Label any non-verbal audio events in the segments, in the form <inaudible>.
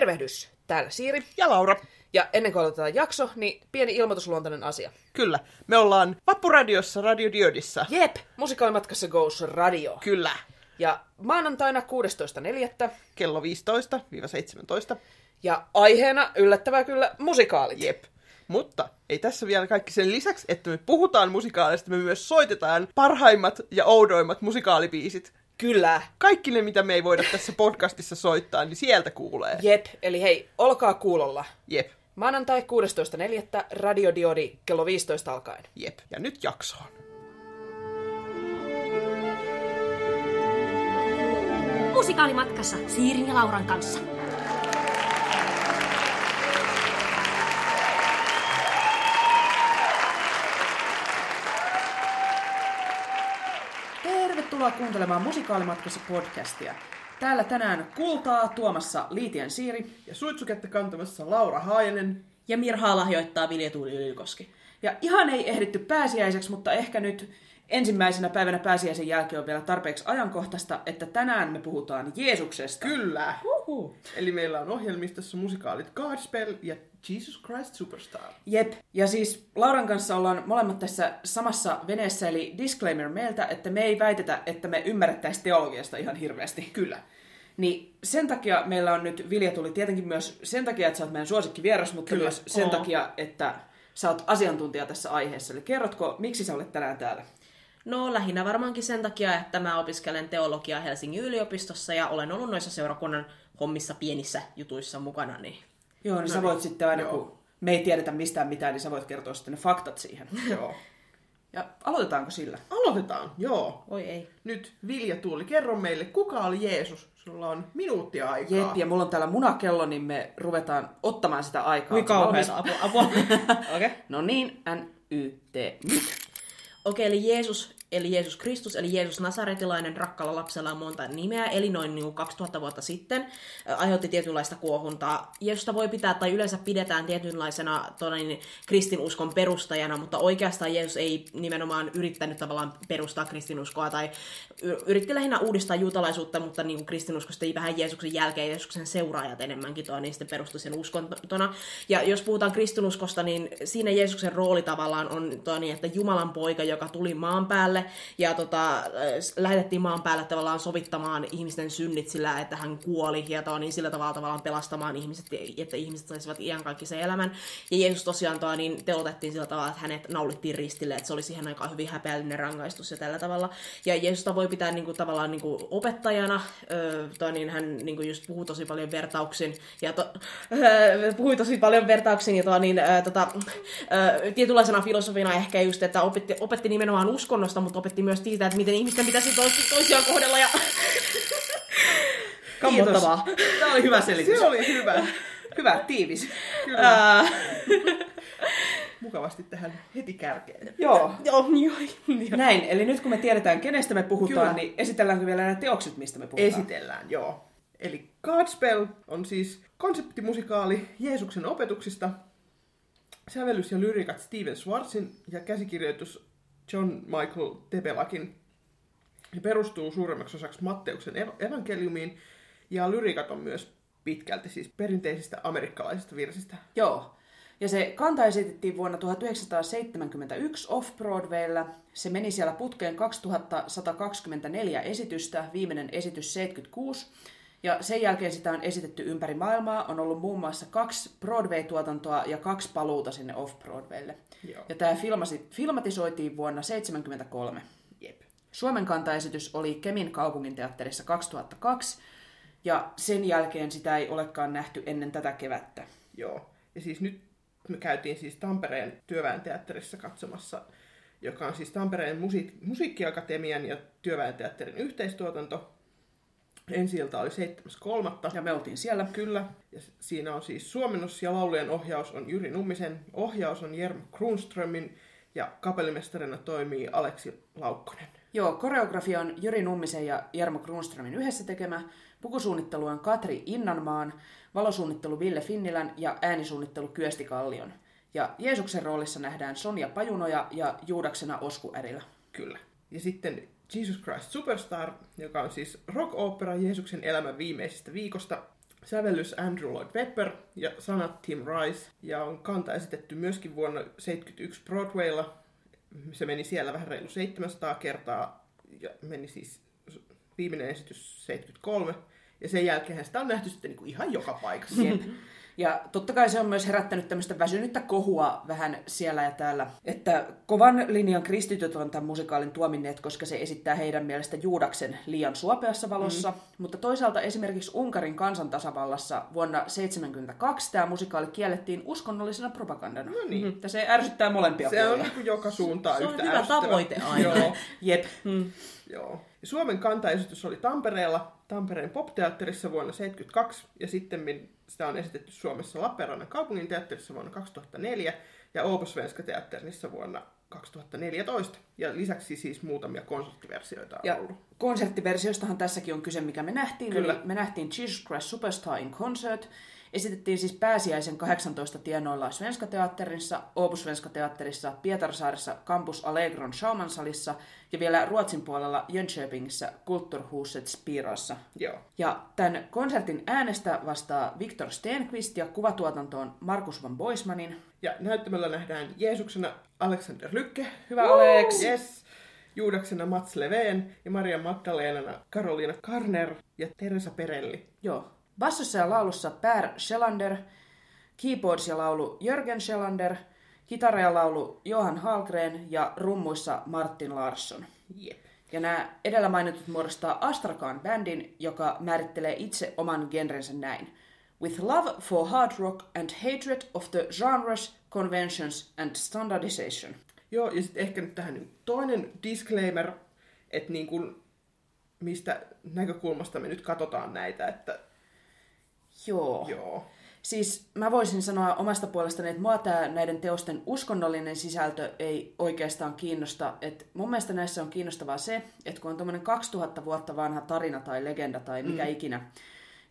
Tervehdys, täällä Siiri. Ja Laura. Ja ennen kuin aloitetaan jakso, niin pieni ilmoitusluontainen asia. Kyllä. Me ollaan Vappuradiossa, Radio Diodissa. Jep, musikaalimatkassa Goes Radio. Kyllä. Ja maanantaina 16.4. Kello 15-17. Ja aiheena, yllättävää kyllä, musikaalit. Jep. Mutta ei tässä vielä kaikki sen lisäksi, että me puhutaan musikaalista, me myös soitetaan parhaimmat ja oudoimmat musikaalibiisit. Kyllä. Kaikki ne, mitä me ei voida tässä podcastissa soittaa, niin sieltä kuulee. Jep, eli hei, olkaa kuulolla. Jep. Maanantai 16.4. Radio Diodi kello 15 alkaen. Jep. Ja nyt jaksoon. Musikaalimatkassa Siirin ja Lauran kanssa. Tervetuloa kuuntelemaan Musikaalimatkassa podcastia. Täällä tänään kultaa tuomassa Liitien Siiri. Ja suitsuketta kantamassa Laura Haajanen. Ja Mirhaa lahjoittaa Vilja Tuuli Ylikoski. Ja ihan ei ehditty pääsiäiseksi, mutta ehkä nyt ensimmäisenä päivänä pääsiäisen jälkeen on vielä tarpeeksi ajankohtaista, että tänään me puhutaan Jeesuksesta. Kyllä. Uhu. Eli meillä on ohjelmistossa musikaalit Godspell ja Jesus Christ Superstar. Jep. Ja siis Lauran kanssa ollaan molemmat tässä samassa veneessä, eli disclaimer meiltä, että me ei väitetä, että me ymmärrettäisiin teologiasta ihan hirveästi. Kyllä. Niin sen takia meillä on nyt, Vilja tuli tietenkin myös sen takia, että sä oot meidän suosikkivieras, mutta Kyllä. myös sen Oo. takia, että sä oot asiantuntija tässä aiheessa. Eli kerrotko, miksi sä olet tänään täällä? No lähinnä varmaankin sen takia, että mä opiskelen teologiaa Helsingin yliopistossa ja olen ollut noissa seurakunnan hommissa pienissä jutuissa mukana. Niin... Joo, niin no sä voit sitten aina, Joo. kun me ei tiedetä mistään mitään, niin sä voit kertoa sitten ne faktat siihen. <laughs> Joo. Ja aloitetaanko sillä? Aloitetaan, joo. Oi ei. Nyt Vilja Tuuli, kerro meille, kuka oli Jeesus? Sulla on minuutti aikaa. Jep, ja mulla on täällä munakello, niin me ruvetaan ottamaan sitä aikaa. Valmis? kauheeta, apua, apua. <laughs> Okei. Okay. No niin, N, Y, T, nyt. Okei, eli Jeesus, eli Jeesus Kristus, eli Jeesus Nasaretilainen, rakkalla lapsella on monta nimeä, eli noin niin kuin 2000 vuotta sitten, aiheutti tietynlaista kuohuntaa. Jeesusta voi pitää, tai yleensä pidetään tietynlaisena tuota niin, kristinuskon perustajana, mutta oikeastaan Jeesus ei nimenomaan yrittänyt tavallaan perustaa kristinuskoa, tai yritti lähinnä uudistaa juutalaisuutta, mutta niin kuin kristinuskosta ei vähän Jeesuksen jälkeen, Jeesuksen seuraajat enemmänkin tuo, niin sitten perustui sen uskontona. Ja jos puhutaan kristinuskosta, niin siinä Jeesuksen rooli tavallaan on tuo niin, että Jumalan poika, joka tuli maan päälle ja tota, äh, lähetettiin maan päälle tavallaan sovittamaan ihmisten synnit sillä, että hän kuoli ja tuo, niin sillä tavalla tavallaan pelastamaan ihmiset, että ihmiset saisivat iankaikkisen elämän. Ja Jeesus tosiaan tuo, niin teotettiin sillä tavalla, että hänet naulittiin ristille, että se oli siihen aikaan hyvin häpeällinen rangaistus ja tällä tavalla. Ja Jeesusta voi pitää niin kuin, tavallaan niin kuin opettajana, öö, toi, niin hän niin kuin just puhuu tosi paljon vertauksin ja to, öö, puhui tosi paljon vertauksin ja tuo, niin, öö, tota, öö, tietynlaisena filosofina ehkä just, että opetti, opetti nimenomaan uskonnosta, mutta opetti myös siitä, että miten ihmisten pitäisi tois, toisiaan kohdella ja kammottavaa. Tämä oli hyvä selitys. Se oli hyvä. Hyvä, tiivis. <laughs> Kyllä. Mukavasti tähän heti kärkeen. Joo. joo, joo, joo. Näin, eli nyt kun me tiedetään, kenestä me puhutaan, Kyllä. niin esitelläänkö vielä nämä teokset, mistä me puhutaan? Esitellään, joo. Eli Godspell on siis konseptimusikaali Jeesuksen opetuksista. Sävellys ja lyriikat Steven Schwartzin ja käsikirjoitus John Michael Tebelakin. Se perustuu suuremmaksi osaksi Matteuksen ev- evankeliumiin ja lyriikat on myös pitkälti siis perinteisistä amerikkalaisista virsistä. Joo. Ja se kanta esitettiin vuonna 1971 Off-Broadwaylla. Se meni siellä putkeen 2124 esitystä, viimeinen esitys 76. Ja sen jälkeen sitä on esitetty ympäri maailmaa. On ollut muun muassa kaksi Broadway-tuotantoa ja kaksi paluuta sinne Off-Broadwaylle. Joo. Ja tämä filmasi, filmatisoitiin vuonna 1973. Jep. Suomen kantaesitys oli Kemin kaupunginteatterissa 2002, ja sen jälkeen sitä ei olekaan nähty ennen tätä kevättä. Joo. Ja siis nyt me käytiin siis Tampereen työväen teatterissa katsomassa, joka on siis Tampereen musi- musiikkiakatemian ja työväen teatterin yhteistuotanto. Ensi ilta oli 7.3. Ja me oltiin siellä. Kyllä. Ja siinä on siis suomennos ja laulujen ohjaus on Jyri Nummisen, ohjaus on Jermo Kronströmin ja kapellimestarina toimii Aleksi Laukkonen. Joo, koreografia on Jyri Nummisen ja Jarmo Kronströmin yhdessä tekemä, pukusuunnittelu on Katri Innanmaan, valosuunnittelu Ville Finnilän ja äänisuunnittelu Kyösti Kallion. Ja Jeesuksen roolissa nähdään Sonja Pajunoja ja Juudaksena Osku Ärilä. Kyllä. Ja sitten Jesus Christ Superstar, joka on siis rock-opera Jeesuksen elämän viimeisestä viikosta. sävellys Andrew Lloyd Webber ja sanat Tim Rice. Ja on kanta esitetty myöskin vuonna 1971 Broadwaylla. Se meni siellä vähän reilu 700 kertaa ja meni siis viimeinen esitys 73. Ja sen jälkeen sitä on nähty sitten niin kuin ihan joka paikassa. <laughs> Ja totta kai se on myös herättänyt tämmöistä väsynyttä kohua vähän siellä ja täällä, että kovan linjan kristityt on tämän musikaalin tuominneet, koska se esittää heidän mielestä Juudaksen liian suopeassa valossa. Mm. Mutta toisaalta esimerkiksi Unkarin kansantasavallassa vuonna 1972 tämä musikaali kiellettiin uskonnollisena propagandana. No niin. Että se ärsyttää molempia Se on puolia. niin joka suuntaan Se on yhtä hyvä ärsyttävä. tavoite aina. Joo. Jep. Joo. Ja Suomen kantaesitys oli Tampereella, Tampereen popteatterissa vuonna 1972, ja sitten sitä on esitetty Suomessa Lappeenrannan kaupungin teatterissa vuonna 2004, ja Oopusvenska teatterissa vuonna 2014. Ja lisäksi siis muutamia konserttiversioita on Ja ollut. konserttiversiostahan tässäkin on kyse, mikä me nähtiin. Kyllä. Eli me nähtiin Jesus Christ Superstar in Concert. Esitettiin siis pääsiäisen 18 tienoilla Svenska Teatterissa, Åbo Svenska Teatterissa, Pietarsaaressa Campus Allegron Schaumansalissa ja vielä Ruotsin puolella Jönköpingissä Kulturhuset Spirossa. Joo. Ja tämän konsertin äänestä vastaa Viktor Stenqvist ja kuvatuotantoon Markus van Boismanin. Ja näyttämällä nähdään Jeesuksena Alexander Lykke. Hyvä Alex! Yes. Juudaksena Mats Leveen ja Maria Magdalenana Karoliina Karner ja Teresa Perelli. Joo. Bassossa ja laulussa Per Schellander, keyboards ja laulu Jörgen Schellander, kitara ja laulu Johan Hallgren ja rummuissa Martin Larsson. Jep. Ja nämä edellä mainitut muodostaa Astrakan bändin, joka määrittelee itse oman genrensä näin. With love for hard rock and hatred of the genres, conventions and standardization. Joo, ja sitten ehkä nyt tähän toinen disclaimer, että niin kuin, mistä näkökulmasta me nyt katsotaan näitä, että Joo. joo. Siis mä voisin sanoa omasta puolestani, että mua tää näiden teosten uskonnollinen sisältö ei oikeastaan kiinnosta. Et mun mielestä näissä on kiinnostavaa se, että kun on tommonen 2000 vuotta vanha tarina tai legenda tai mikä mm. ikinä,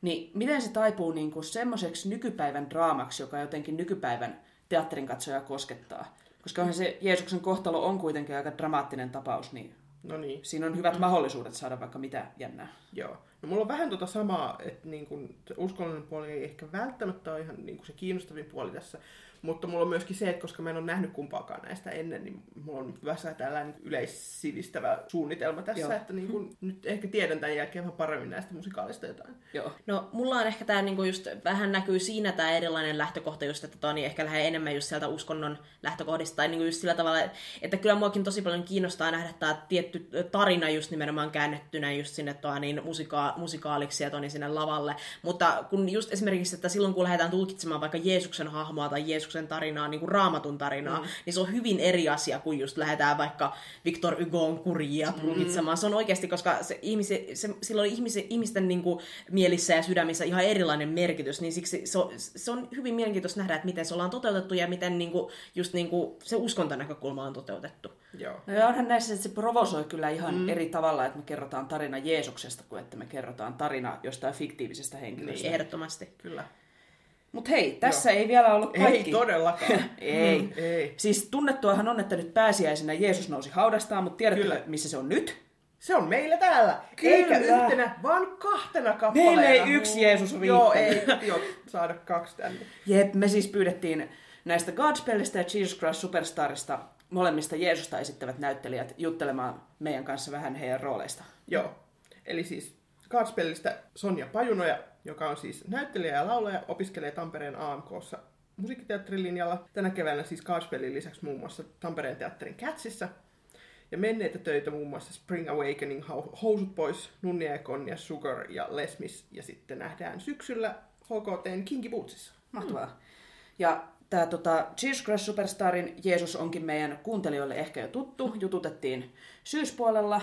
niin miten se taipuu niinku semmoiseksi nykypäivän draamaksi, joka jotenkin nykypäivän teatterin katsoja koskettaa. Koska onhan se Jeesuksen kohtalo on kuitenkin aika dramaattinen tapaus, niin No niin, siinä on hyvät mahdollisuudet saada vaikka mitä jännää. joo. No mulla on vähän tota samaa, että niin kun, uskonnollinen puoli ei ehkä välttämättä ole ihan niin kun se kiinnostavin puoli tässä, mutta mulla on myöskin se, että koska mä en ole nähnyt kumpaakaan näistä ennen, niin mulla on vähän tällainen yleissivistävä suunnitelma tässä, Joo. että niin kun, <laughs> nyt ehkä tiedän tämän jälkeen vähän paremmin näistä musikaalista jotain. Joo. No, mulla on ehkä tämä niinku just, vähän näkyy siinä tämä erilainen lähtökohta just, että tota, niin ehkä lähde enemmän just sieltä uskonnon lähtökohdista, tai niinku just sillä tavalla, että kyllä muakin tosi paljon kiinnostaa nähdä tämä tietty tarina just nimenomaan käännettynä just sinne toa, niin musika- musikaaliksi ja toni sinne lavalle, mutta kun just esimerkiksi, että silloin kun lähdetään tulkitsemaan vaikka Jeesuksen hahmoa tai Jeesuksen tarinaa, niin kuin raamatun tarinaa, mm. niin se on hyvin eri asia kuin just lähdetään vaikka Victor Hugon kurjia tulkitsemaan. Mm. Se on oikeasti, koska se, ihmisi, se, sillä on ihmisi, ihmisten niin kuin, mielissä ja sydämissä ihan erilainen merkitys, niin siksi se on, se on hyvin mielenkiintoista nähdä, että miten se ollaan toteutettu ja miten niin kuin, just niin kuin, se uskontonäkökulma on toteutettu. Joo. No ja onhan näissä, että se provosoi kyllä ihan mm. eri tavalla, että me kerrotaan tarina Jeesuksesta, kuin että me kerrotaan tarina jostain fiktiivisestä henkilöstä. Niin. Ehdottomasti. Kyllä. Mutta hei, tässä ei vielä ollut kaikki. Ei todellakaan. <laughs> Ei. Mm, ei. Siis tunnettuahan on, että nyt pääsiäisenä Jeesus nousi haudastaan, mutta tiedätkö, Kyllä. missä se on nyt? Se on meillä täällä. Kyllä. Eikä yhtenä, vaan kahtena kappaleena. Meille ei yksi Jeesus Joo, riittänyt. ei jo saada kaksi tänne. Jep, me siis pyydettiin näistä Godspellista ja Jesus Christ Superstarista molemmista Jeesusta esittävät näyttelijät juttelemaan meidän kanssa vähän heidän rooleista. Joo. Eli siis Godspellistä Sonja Pajunoja, joka on siis näyttelijä ja laulaja, opiskelee Tampereen AMKssa musiikkiteatterilinjalla. Tänä keväänä siis Godspellin lisäksi muun muassa Tampereen teatterin Catsissa. Ja menneitä töitä muun muassa Spring Awakening, Hou- Housut pois, Nunnia ja Konnia, Sugar ja Les Mis. Ja sitten nähdään syksyllä HKTn Kinky Bootsissa. Mahtavaa. Ja tämä tota, Jesus Christ Superstarin Jeesus onkin meidän kuuntelijoille ehkä jo tuttu. Jututettiin syyspuolella.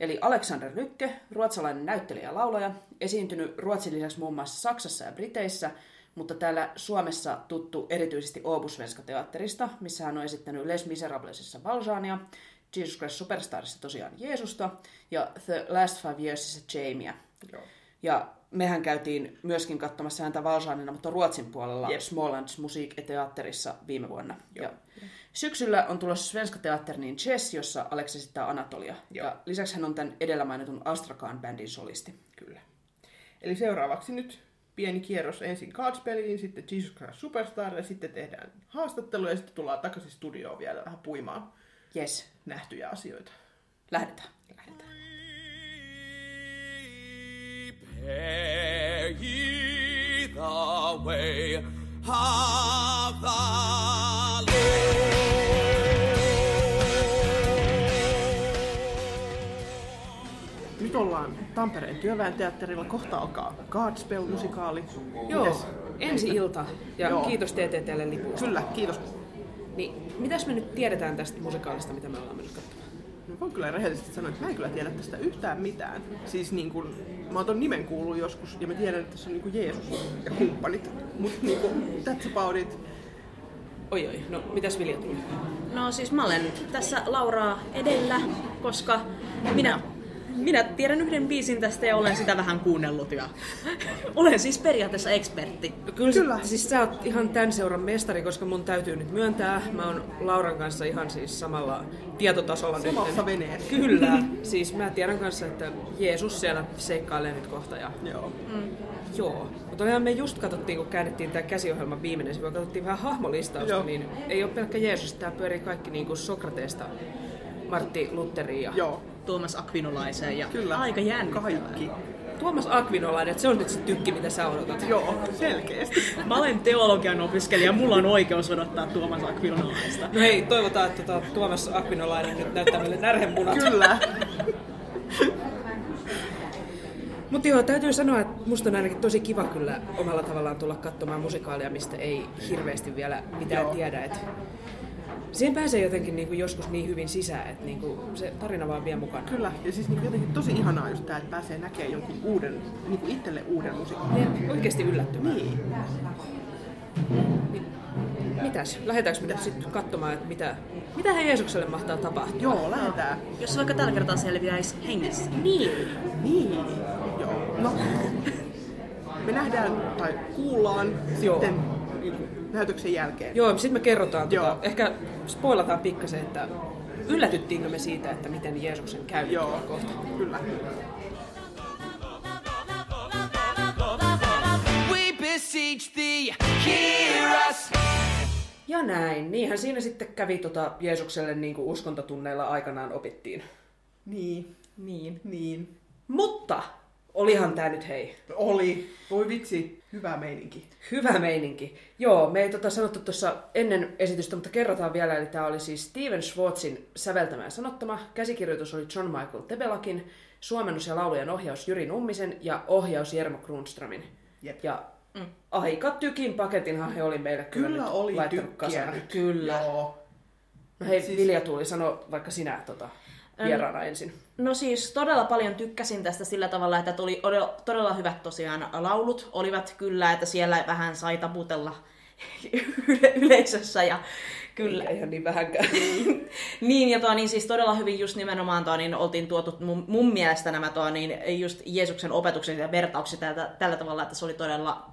Eli Alexander Lykke, ruotsalainen näyttelijä ja laulaja, esiintynyt Ruotsin lisäksi muun muassa Saksassa ja Briteissä, mutta täällä Suomessa tuttu erityisesti Åbosvenska teatterista, missä hän on esittänyt Les Miserablesissa Valjeania, Jesus Christ Superstarissa tosiaan Jeesusta ja The Last Five Yearsissa Jamieä. Joo. Ja mehän käytiin myöskin katsomassa häntä Valsaanina, mutta Ruotsin puolella Jep. Smålands Musik ja Teatterissa viime vuonna. Joo. Ja syksyllä on tulossa Svenska Teatterniin Chess, jossa Alex esittää Anatolia. Joo. Ja lisäksi hän on tämän edellä mainitun Astrakaan bändin solisti. Kyllä. Eli seuraavaksi nyt pieni kierros ensin Godspelliin, sitten Jesus Christ Superstar ja sitten tehdään haastattelu ja sitten tullaan takaisin studioon vielä vähän puimaan Yes, nähtyjä asioita. lähdetään. lähdetään. Prepare ye the way of the Nyt ollaan Tampereen työväen teatterilla. Kohta alkaa Godspell-musikaali. Joo, Mites? ensi ilta. Ja Joo. kiitos TTTlle lipuista. Kyllä, kiitos. Niin, mitäs me nyt tiedetään tästä musikaalista, mitä me ollaan mennyt katsomaan? No, voin kyllä rehellisesti sanoa, että mä en kyllä tiedä tästä yhtään mitään. Siis niin kun, mä oon ton nimen kuullut joskus ja mä tiedän, että tässä on niin kuin Jeesus ja kumppanit. Mutta niin kuin, that's about it. Oi oi, no mitäs Vilja tuli? No siis mä olen tässä Lauraa edellä, koska minä, minä tiedän yhden biisin tästä ja olen sitä vähän kuunnellut ja olen siis periaatteessa ekspertti. Kyllä, Kyllä. Siis sä oot ihan tämän seuran mestari, koska mun täytyy nyt myöntää, mä oon Lauran kanssa ihan siis samalla tietotasolla nyt. Samassa veneessä. Kyllä, <laughs> siis mä tiedän kanssa, että Jeesus siellä seikkailee nyt kohta ja Joo. Joo, mutta olihan me just katsottiin, kun käännettiin tämä käsiohjelman viimeinen sivu, katsottiin vähän hahmolistausta, Joo. niin ei ole pelkkä Jeesus, tämä pyörii kaikki niin kuin Sokrateesta Martti Lutheriin ja Joo. Tuomas Akvinolaiseen ja Kyllä. aika jännittävää. Kaikki. Tuomas Akvinolainen, että se on nyt se tykki, mitä sä odotat. Joo, selkeästi. Mä olen teologian opiskelija, mulla on oikeus odottaa Tuomas Akvinolaista. No hei, toivotaan, että tota, Tuomas Akvinolainen nyt näyttää meille närhemunat. Kyllä. <laughs> Mutta joo, täytyy sanoa, että musta on ainakin tosi kiva kyllä omalla tavallaan tulla katsomaan musikaalia, mistä ei hirveästi vielä mitään joo. tiedä. Et siihen pääsee jotenkin niinku joskus niin hyvin sisään, että niinku se tarina vaan vie mukana. Kyllä. Ja siis niin jotenkin tosi ihanaa just tää, että pääsee näkemään jonkun uuden, niin kuin itselle uuden musikaalin. Ja oikeasti yllättymään. Niin. Mitäs? Lähdetäänkö me nyt sitten katsomaan, että mitä, mitä he Jeesukselle mahtaa tapahtua? Joo, lähdetään. Jos vaikka tällä kertaa selviäisi hengessä. Niin. Niin. Joo. No. Me nähdään tai kuullaan Joo. sitten niin kuin näytöksen jälkeen. Joo, sitten me kerrotaan, Joo. tota, ehkä spoilataan pikkasen, että yllätyttiinkö me siitä, että miten Jeesuksen käy Joo, kohta. kyllä. We beseech thee, hear us. Ja näin. Niinhän siinä sitten kävi tota Jeesukselle niin kuin uskontotunneilla aikanaan opittiin. Niin, Niin. niin. Mutta olihan tämä nyt hei. Oli. Voi vitsi, hyvä meininki. Hyvä meininki. Joo, me ei tota sanottu tuossa ennen esitystä, mutta kerrotaan vielä. Eli tämä oli siis Steven Schwartzin säveltämä ja sanottama. Käsikirjoitus oli John Michael Tebelakin, suomennus ja laulujen ohjaus Jyri Nummisen ja ohjaus Jermo Grunströmin. Jep. Ja mm. aika tykin paketinhan he oli meille kyllä, Kyllä nyt oli laittanut tykkiä kasaan. nyt. Kyllä. Joo. No hei, siis... Vilja Tuuli, sano vaikka sinä tota, vieraana ensin. No siis todella paljon tykkäsin tästä sillä tavalla, että tuli todella, hyvät tosiaan laulut. Olivat kyllä, että siellä vähän sai taputella yle- <laughs> yleisössä ja kyllä. Eikä ihan niin vähänkään. Niin, ja tuo, niin siis todella hyvin just nimenomaan tuo, niin oltiin tuotu mun, mun mielestä nämä tuo, niin just Jeesuksen opetukset ja vertaukset tällä, tällä tavalla, että se oli todella,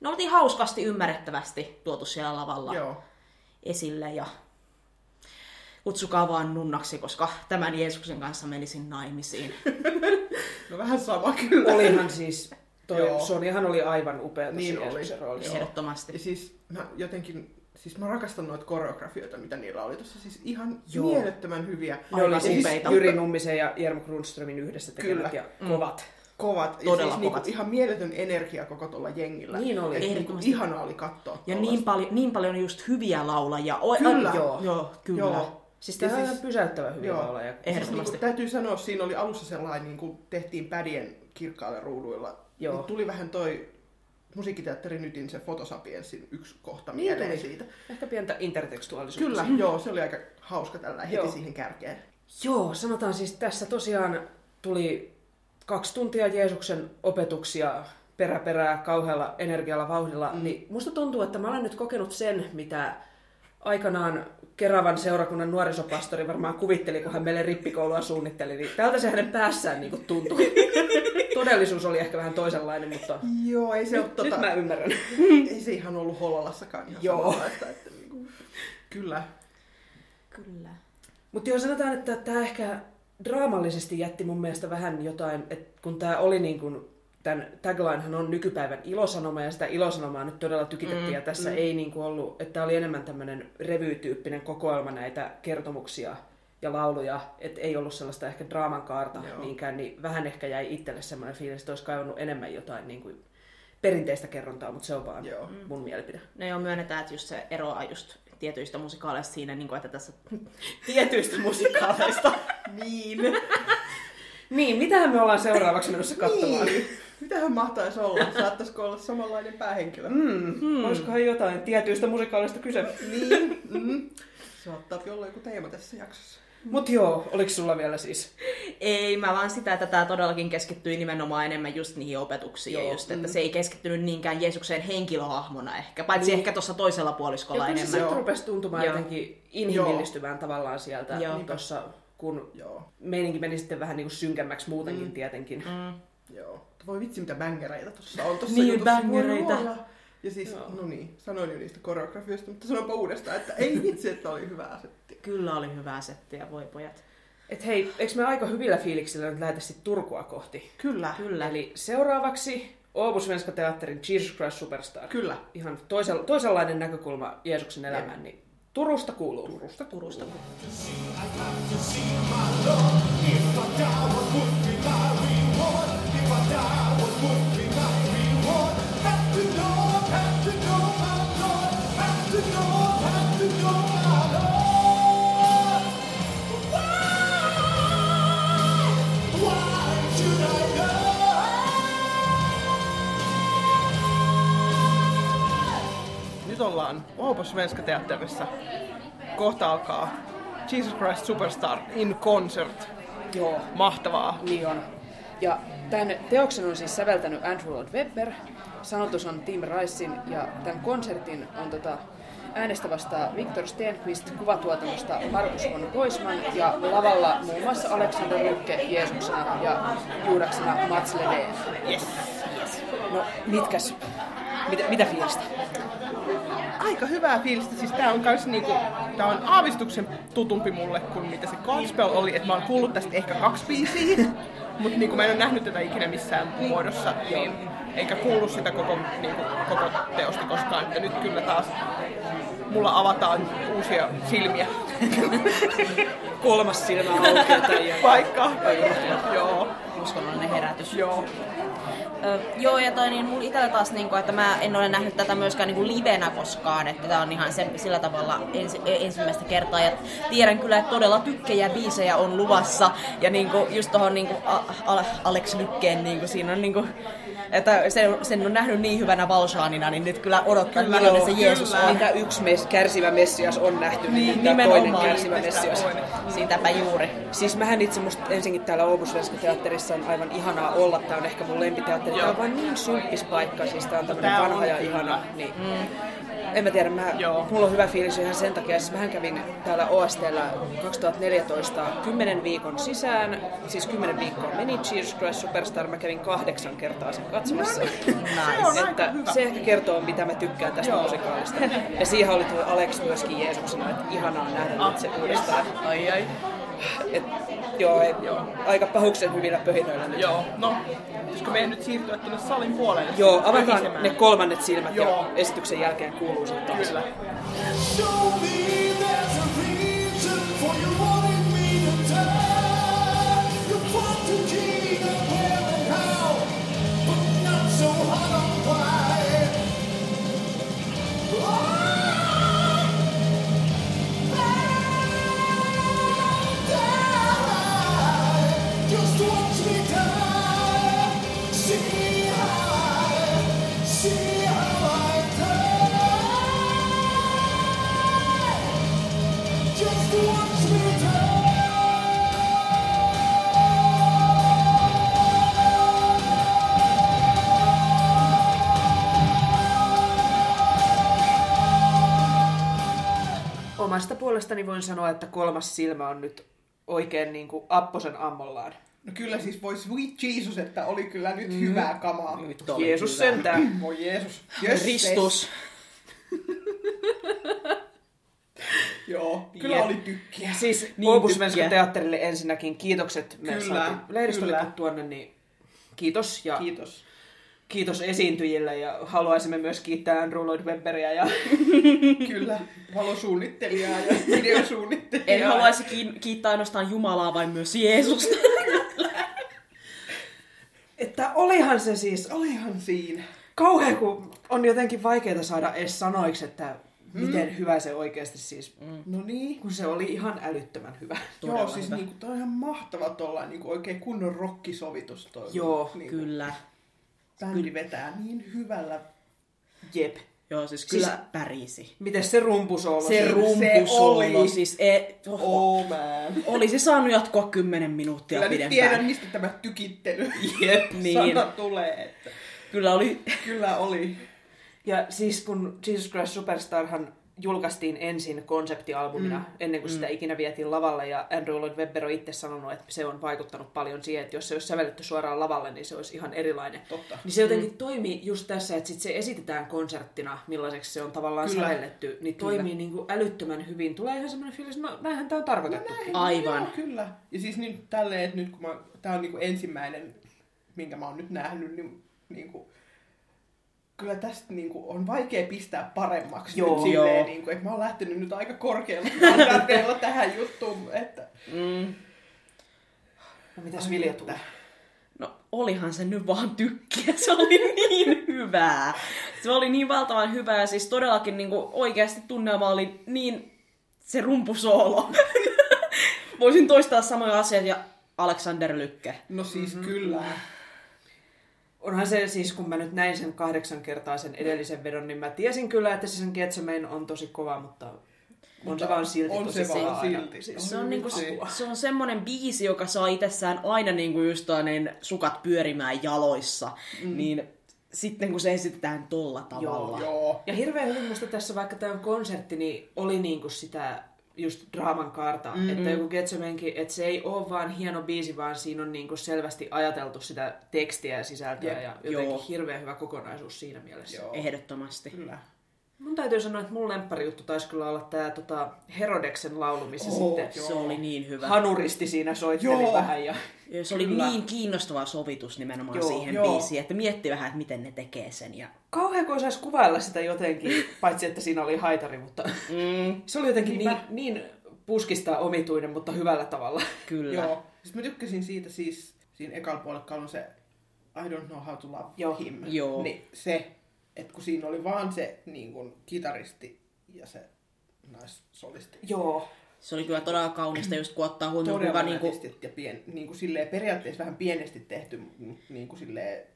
ne oltiin hauskasti ymmärrettävästi tuotu siellä lavalla Joo. esille ja kutsukaa vaan nunnaksi, koska tämän Jeesuksen kanssa menisin naimisiin. <laughs> No vähän sama kyllä. Olihan siis, toi Joo. Soniahan oli aivan upea Niin oli. Jeesuksen roolissa. Ehdottomasti. Ja siis mä jotenkin, siis mä rakastan noita koreografioita, mitä niillä oli tuossa. Siis ihan Joo. mielettömän hyviä. Ne oli siis upeita. Jyri Nummisen ja Jermo Grunströmin yhdessä tekemät Kyllä. ja kovat. Kovat. Todella ja siis niinku kovat. ihan mieletön energia koko tuolla jengillä. Niin oli. Et niinku ihanaa oli katsoa. Ja niin, paljon, niin paljon just hyviä laulajia. O- Kyllä. Ai, Joo. joo, kyllä. Joo. Siis Ja tämä on siis- ihan pysäyttävän hyviä Joo. laulajia. Siis Ehdottomasti. niinku, täytyy sanoa, siinä oli alussa sellainen, niin kuin tehtiin pädien kirkkailla ruuduilla. Joo. Niin tuli vähän toi musiikkiteatteri Nytin se Fotosapiensin yksi kohta Niin mieleen siitä. Ehkä pientä intertekstuaalisuutta. Kyllä, joo, se oli aika hauska tällä heti Joo. siihen kärkeen. Joo, sanotaan siis tässä tosiaan tuli kaksi tuntia Jeesuksen opetuksia peräperää kauhealla energialla, vauhdilla, mm. niin musta tuntuu, että mä olen nyt kokenut sen, mitä aikanaan Keravan seurakunnan nuorisopastori varmaan kuvitteli, kun hän meille rippikoulua suunnitteli, niin tältä se hänen päässään niin kuin tuntui. <laughs> Todellisuus oli ehkä vähän toisenlainen, mutta Joo, ei se ole nyt, tota, nyt mä ymmärrän. <laughs> ei se ihan ollut Hollolassakaan ihan Joo. Että niinku, kyllä. Kyllä. Mutta joo, sanotaan, että tämä ehkä draamallisesti jätti mun mielestä vähän jotain, että kun tämä oli niin kuin tämän taglinehan on nykypäivän ilosanoma, ja sitä ilosanomaa nyt todella tykitettiin, mm, ja tässä mm. ei niin kuin ollut, että tämä oli enemmän tämmöinen revytyyppinen kokoelma näitä kertomuksia ja lauluja, että ei ollut sellaista ehkä draaman kaarta Joo. niinkään, niin vähän ehkä jäi itselle semmoinen fiilis, että olisi kaivannut enemmän jotain niin kuin perinteistä kerrontaa, mutta se on vaan Joo. mun mielipide. No joo, myönnetään, että just se eroaa just tietyistä musikaaleista siinä, niin kuin, että tässä <laughs> tietyistä musikaaleista. <laughs> Niin. Niin, mitähän me ollaan seuraavaksi menossa katsomaan? niin. Mitähän mahtaisi olla? Saattaisiko olla samanlainen päähenkilö? Mm, hmm. Olisikohan jotain tietyistä musikaalista kyse? Niin. Mm. Saattaa olla joku teema tässä jaksossa. Mut joo, oliko sulla vielä siis? Ei, mä vaan sitä, että tämä todellakin keskittyi nimenomaan enemmän just niihin opetuksiin. Joo, ja just, että mm. se ei keskittynyt niinkään Jeesuksen henkilöhahmona ehkä, paitsi Niin. ehkä tuossa toisella puoliskolla se enemmän. sitten rupesi tuntumaan Joo. jotenkin inhimillistymään tavallaan sieltä Joo. niin tossa, kun Joo. meininki meni sitten vähän niin kuin synkemmäksi muutenkin mm. tietenkin. Mm. Joo. Voi vitsi, mitä bängereitä tossa on. Tossa Niin, bängereitä. Ja siis, no niin, sanoin jo niistä koreografioista, mutta sanonpa uudestaan, että ei vitsi, että oli hyvä asetti. <laughs> Kyllä oli hyvää settiä, voi pojat. Et hei, eikö me aika hyvillä fiiliksillä nyt lähdetä sitten Turkua kohti? Kyllä. Kyllä. Eli seuraavaksi Åbo Svenska Teatterin Jesus Christ Superstar. Kyllä. Ihan toisel, toisenlainen näkökulma Jeesuksen elämään, niin Turusta kuuluu. Turusta. Turusta. Nyt ollaan Åbo Svenska Teatterissa. Kohta alkaa Jesus Christ Superstar in concert. Joo, Mahtavaa. niin on. Ja tämän teoksen on siis säveltänyt Andrew Lloyd Webber, sanotus on Tim Ricein ja tämän konsertin on tota, äänestä vastaa Viktor Stenqvist, kuvatuotannosta Markus von Goisman ja lavalla muun muassa Alexander Lukke Jeesuksena ja Juudaksena Mats Leveen. Yes. No, mitkäs? Mitä, mitä fiilistä? Aika hyvää fiilistä. Siis tää on kans niinku, tää on aavistuksen tutumpi mulle kuin mitä se Godspell oli. Et mä oon kuullut tästä ehkä kaksi biisiä, mutta niinku mä en ole nähnyt tätä ikinä missään muodossa. Niin, eikä kuullut sitä koko, niinku, koko teosta koskaan. Ja nyt kyllä taas mulla avataan uusia silmiä. <laughs> Kolmas silmä aukeaa tämän jälkeen. Paikka. Joo. Uskonnollinen herätys. Joo. Joo, ja toi niin mulla itsellä taas, niin kuin, että mä en ole nähnyt tätä myöskään niin kuin livenä koskaan, että tää on ihan se, sillä tavalla ensi, ensimmäistä kertaa, ja tiedän kyllä, että todella tykkejä biisejä on luvassa, ja niin kuin, just tohon niin kuin, A- A- Alex Lykkeen, niin kuin, siinä on niin kuin, että sen, sen on nähnyt niin hyvänä Valshaanina, niin nyt kyllä odottaa, Kyllä, millainen se Jeesus kyllä. on. Mitä yksi mes, kärsivä Messias on nähty, niin, Niin, tämä toinen kärsivä Messias. Siitäpä juuri. Siis mähän itse musta ensinnäkin täällä Oobusvenska teatterissa on aivan ihanaa olla. Tää on ehkä mun lempiteatteri. Tää on vaan niin symppis paikka. Siis tää on on vanha ja ihana. Niin. En mä tiedä, mä, Joo. mulla on hyvä fiilis ihan sen takia. Siis mähän kävin täällä OSTllä 2014 10 viikon sisään. Siis 10 viikkoa meni Jesus Christ Superstar. Mä kävin kahdeksan kertaa sen katsomassa. Nice. <laughs> että se ehkä kertoo, mitä mä tykkään tästä musikaalista. Ja siihen oli tuo Alex myöskin Jeesuksena, että ihanaa nähdä nyt se uudestaan. Ai ai. Et, joo, et, joo, aika pahuksen hyvillä pöhinöillä nyt. Joo. No, pitäisikö meidän nyt siirtyä tuonne salin puolelle? Joo, avataan ne kolmannet silmät Joo. ja esityksen jälkeen kuuluu sitten taas. Kyllä. Omasta puolestani voin sanoa, että kolmas silmä on nyt oikein niin kuin Apposen ammollaan. No kyllä siis voi sweet Jesus, että oli kyllä nyt hyvää kamaa. Nyt oli Jeesus kyllä. sentään. <clears throat> Voi Jeesus. Jösses. Ristus. <laughs> Joo, kyllä Jep. oli tykkiä. Siis Niin niin tykkää. teatterille ensinnäkin kiitokset. Me Kyllä, saatiin tuonne, niin kiitos. Ja Kiitos. Kiitos esiintyjille ja haluaisimme myös kiittää Andrew Lloyd Webberia ja <laughs> Kyllä, valosuunnittelijaa ja <laughs> videosuunnittelijaa. En haluaisi kiin- kiittää ainoastaan Jumalaa, vaan myös Jeesusta. <laughs> että olihan se siis Olihan siinä. kauhea, kun on jotenkin vaikeaa saada edes sanoiksi, että miten hyvä se oikeasti siis, No niin. kun se oli ihan älyttömän hyvä. Joo, siis niinku, toi on ihan mahtava tollain niinku oikein kunnon rockisovitus toi. Joo, niinku, Kyllä. Bändi vetää niin hyvällä. Jep. Joo, siis Siis- kyllä pärisi. Miten se rumpusoolo? Se siinä? rumpusolo, oli. siis e, oho, Oh man. olisi saanut jatkoa 10 minuuttia Kyllä pidempään. tiedän, mistä tämä tykittely Jep. <laughs> Niin. sana tulee. Että Kyllä oli, kyllä oli. Ja siis kun Jesus Christ Superstarhan julkaistiin ensin konseptialbumina, mm. ennen kuin sitä ikinä vietiin lavalle, ja Andrew Lloyd Webber on itse sanonut, että se on vaikuttanut paljon siihen, että jos se olisi sävelletty suoraan lavalle, niin se olisi ihan erilainen. Totta. Niin se jotenkin mm. toimii just tässä, että sit se esitetään konserttina, millaiseksi se on tavallaan Kyllä. sävelletty, niin toimii niin kuin älyttömän hyvin. Tulee ihan semmoinen fiilis, että no, näinhän tämä on tarkoitettu. aivan. Joo, kyllä. Ja siis nyt tälleen, että nyt kun mä, tää on niinku ensimmäinen, minkä mä oon nyt nähnyt, niin niinku, kyllä tästä niinku on vaikea pistää paremmaksi Joo. nyt silleen, Joo. niinku, että mä oon lähtenyt nyt aika korkealla standardeilla tähän juttuun, että mm, No mitäs Vilja tulee? no olihan se nyt vaan tykkiä, se oli niin hyvää. Se oli niin valtavan hyvää ja siis todellakin niin kuin, oikeasti tunnelma oli niin se rumpusoolo. <laughs> Voisin toistaa samoja asioita ja Alexander Lykke. no siis Mhm. mm-hmm. kyllä. Onhan se siis, kun mä nyt näin sen kahdeksan kertaa sen edellisen vedon, niin mä tiesin kyllä, että se sen Getsomein on tosi kova, mutta on se vaan silti on tosi se vaan silti. Siis Se on, niinku, se on semmonen biisi, joka saa itsessään aina niinku just toi niin sukat pyörimään jaloissa. Mm. Niin sitten kun se esitetään tolla tavalla. Joo. Ja hirveän hyvin musta tässä, vaikka tämä on konsertti, niin oli niinku sitä just draaman kaarta. Mm-hmm. Että joku Getsomenkin, että se ei ole vaan hieno biisi, vaan siinä on niinku selvästi ajateltu sitä tekstiä ja sisältöä. Jep. Ja jotenkin Joo. hirveän hyvä kokonaisuus siinä mielessä. Joo. Ehdottomasti. Kyllä. Mun täytyy sanoa, että mun lempparijuttu taisi kyllä olla tämä tota, Herodeksen laulu, missä Oo, sitten joo. Se oli niin hyvä. Hanuristi siinä soitteli Joo. vähän. Ja... Ja se oli Kyllä. niin kiinnostava sovitus nimenomaan Joo, siihen joo. biisiin, että mietti vähän, että miten ne tekee sen. Ja... Kauhean kun osaisi kuvailla sitä jotenkin, paitsi että siinä oli haitari, mutta Mm, se oli jotenkin niin, Niinpä. niin puskista omituinen, mutta hyvällä tavalla. kyllä. Joo. Siis mä tykkäsin siitä siis, siinä ekalla puolella on se I don't know how to love Joo. him. Joo. Niin se, että kun siinä oli vaan se niin kun, kitaristi ja se naissolisti. Joo. Se oli kyllä todella kaunista, just kun ottaa huomioon, Todella kuinka niinku, nätisti ja pien, niin kuin silleen, periaatteessa vähän pienesti tehty, niin kuin silleen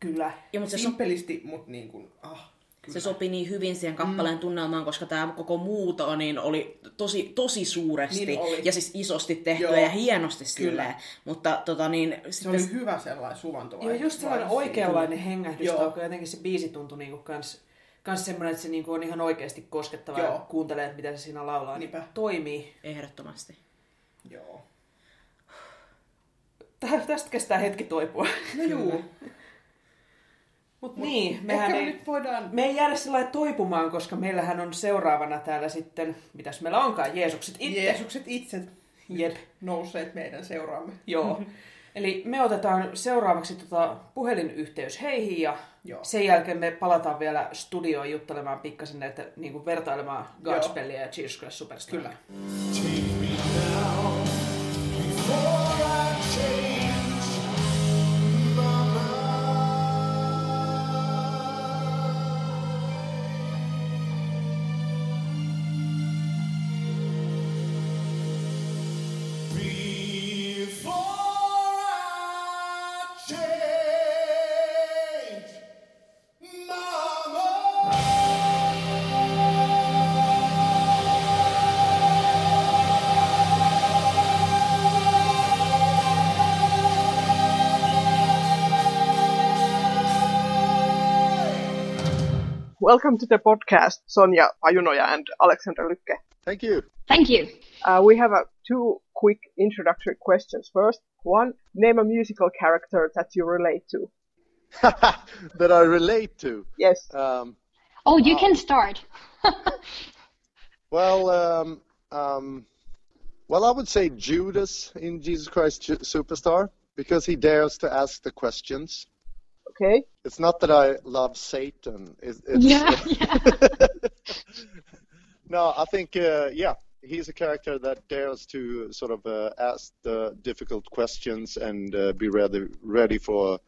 Kyllä. ja, mutta se, so, simpelisti, mutta niin kuin, ah, kyllä. se sopi niin hyvin siihen kappaleen tunnelmaan, koska tämä koko muuto niin oli tosi, tosi suuresti Niin oli. ja siis isosti tehtyä Joo. ja hienosti Kyllä. silleen. Mutta tota niin, se sitten, oli hyvä sellainen suvanto. Joo, just sellainen oikeanlainen hengähdys, Joo. kun jotenkin se biisi tuntui niinku kans, kans semmoinen, että se niinku on ihan oikeasti koskettava Joo. ja kuuntelee, että mitä se siinä laulaa. Niin Niinpä. toimii. ehdottomasti. Joo. Tä- Tästä kestää hetki toipua. No juu. Mut niin, mehän Ehkä ei, me nyt voidaan... me ei jäädä sillä toipumaan, koska meillähän on seuraavana täällä sitten, mitäs meillä onkaan, Jeesukset itse. Jeesukset itse Jep, nousseet meidän seuraamme. joo. <laughs> Eli me otetaan seuraavaksi tota puhelinyhteys heihin ja Joo. sen jälkeen me palataan vielä studioon juttelemaan pikkasen näitä niin kuin vertailemaan Godspellia ja Jesus Christ Superstar. Kyllä. Welcome to the podcast, Sonia Pajunoja and Alexander Lykke. Thank you. Thank you. Uh, we have uh, two quick introductory questions. First, one, name a musical character that you relate to. <laughs> that I relate to. Yes. Um, Oh, you can start. <laughs> well, um, um, well, I would say Judas in Jesus Christ Superstar because he dares to ask the questions. Okay. It's not that I love Satan. It's, it's, Yeah, <laughs> yeah. <laughs> no, I think uh, yeah, he's a character that dares to sort of uh, ask the difficult questions and uh, be ready ready for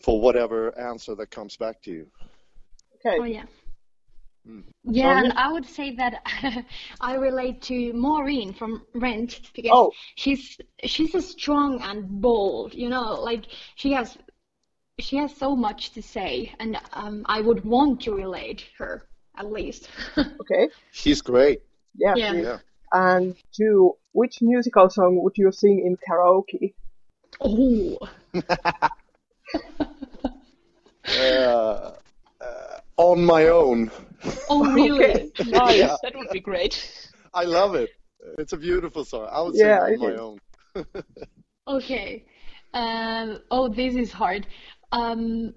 for whatever answer that comes back to you. Okay. Oh yeah. Yeah, Sonia? and I would say that <laughs> I relate to Maureen from Rent because Oh. she's she's a strong and bold, you know, like she has she has so much to say, and um, I would want to relate her at least. <laughs> Okay. She's great. Yeah. Yeah. Yeah. And two, which musical song would you sing in karaoke? oh, <laughs> Uh, uh, on my own. oh really? Nice. Yeah. That would be great. I love it. It's a beautiful song. I would Yeah, sing it on my is. own. <laughs> Okay. Um, oh, this is hard. Um,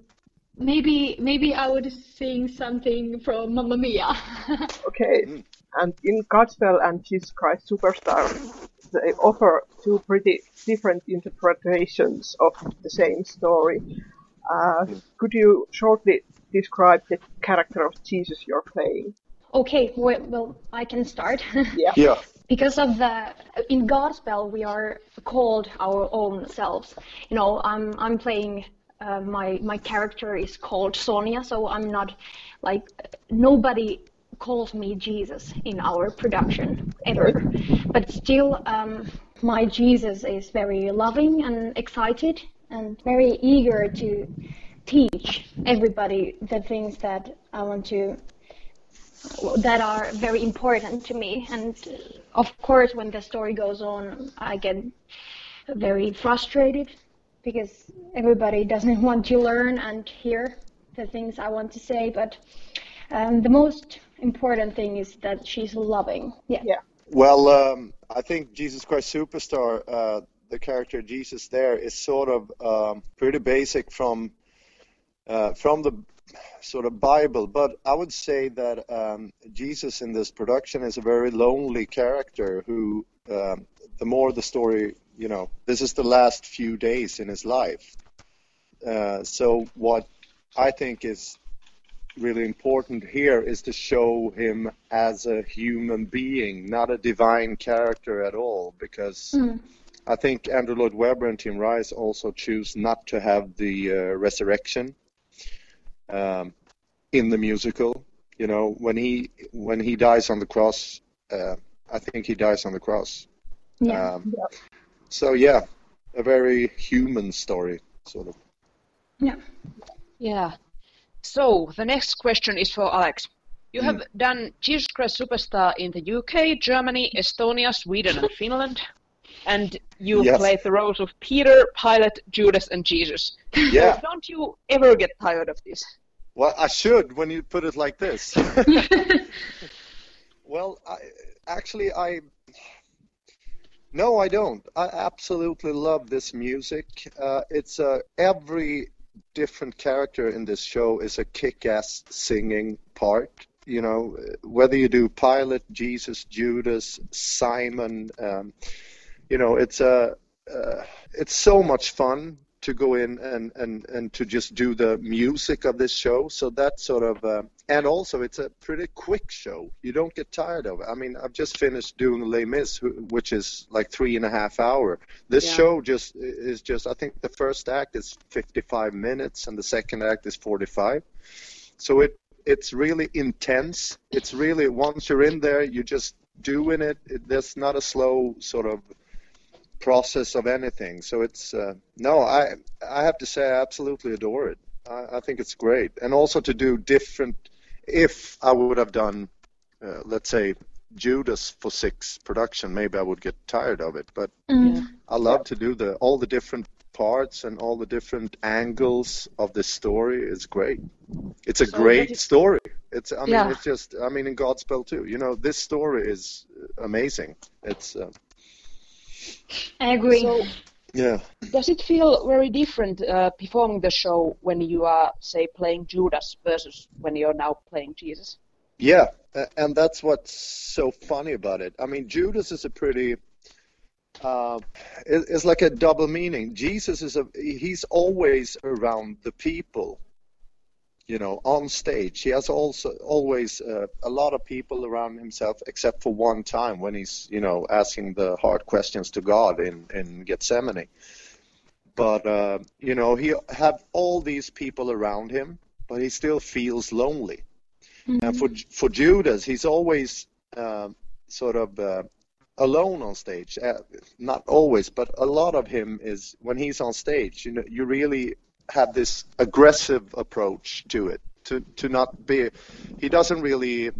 maybe maybe I would sing something from Mamma Mia. <laughs> Okay. And in Godspell and Jesus Christ Superstar, they offer two pretty different interpretations of the same story. Uh, could you shortly describe the character of Jesus you're playing? Okay, well, well I can start. <laughs> Yeah. Yeah. because of the in Godspell we are called our own selves. You know, I'm I'm playing uh, my my character is called Sonia, so I'm not like nobody calls me Jesus in our production ever. But still, um, my Jesus is very loving and excited and very eager to teach everybody the things that I want to that are very important to me. And of course, when the story goes on, I get very frustrated because everybody doesn't <laughs> want to learn and hear the things I want to say. But um, the most important thing is that she's loving. Yeah. Yeah. Well, um, I think Jesus Christ Superstar, uh, the character Jesus there, is sort of um, pretty basic from uh, from the sort of Bible, but I would say that um, Jesus in this production is a very lonely character who, um, the more the story, you know, this is the last few days in his life. Uh, so what I think is really important here is to show him as a human being, not a divine character at all, because I think Andrew Lloyd Webber and Tim Rice also choose not to have the uh, resurrection um, in the musical. You know, when he when he dies on the cross, uh, I think he dies on the cross. Yeah. Um, so yeah, a very human story, sort of. yeah. Yeah. So the next question is for Alex. You have hmm. done Jesus Christ Superstar in the UK, Germany, Estonia, Sweden, and Finland. And you Yes. played the roles of Peter, Pilate, Judas, and Jesus. Yeah. So <laughs> don't you ever get tired of this? Well, I should when you put it like this. <laughs> well, I, actually, I no, I don't. I absolutely love this music. Uh, it's uh, every different character in this show is a kick-ass singing part. You know, whether you do Pilate, Jesus, Judas, Simon, um, you know, it's a uh, it's so much fun to go in and, and, and to just do the music of this show. So that sort of, uh, and also it's a pretty quick show. You don't get tired of it. I mean, I've just finished doing Les Mis, which is like three and a half hour. This Yeah. show just is just, I think the first act is 55 minutes and the second act is 45. So it, it's really intense. It's really, once you're in there, you're just doing it. it there's not a slow sort of process of anything. So it's uh, no, I I have to say I absolutely adore it. I, I think it's great, and also to do different. If I would have done, uh, let's say, Judas for six production, maybe I would get tired of it. But I love to do the all the different parts and all the different angles of the story. is great. It's a So great that is- story. It's I mean Yeah. it's just I mean in Godspell too. You know this story is amazing. It's uh, I agree. So yeah. does it feel very different uh, performing the show when you are, say, playing Judas versus when you're now playing Jesus? Yeah, a- and that's what's so funny about it. I mean, Judas is a pretty uh, it, it's like a double meaning. Jesus is a he's always around the people, you know, on stage. He has also always uh, a lot of people around himself, except for one time when he's you know asking the hard questions to God in in Gethsemane. But uh, you know, he have all these people around him, but he still feels lonely. And for for Judas, he's always um, sort of uh, alone on stage. Uh, not always, but a lot of him is when he's on stage. You know, you really have this aggressive approach to it. To to not be, he doesn't really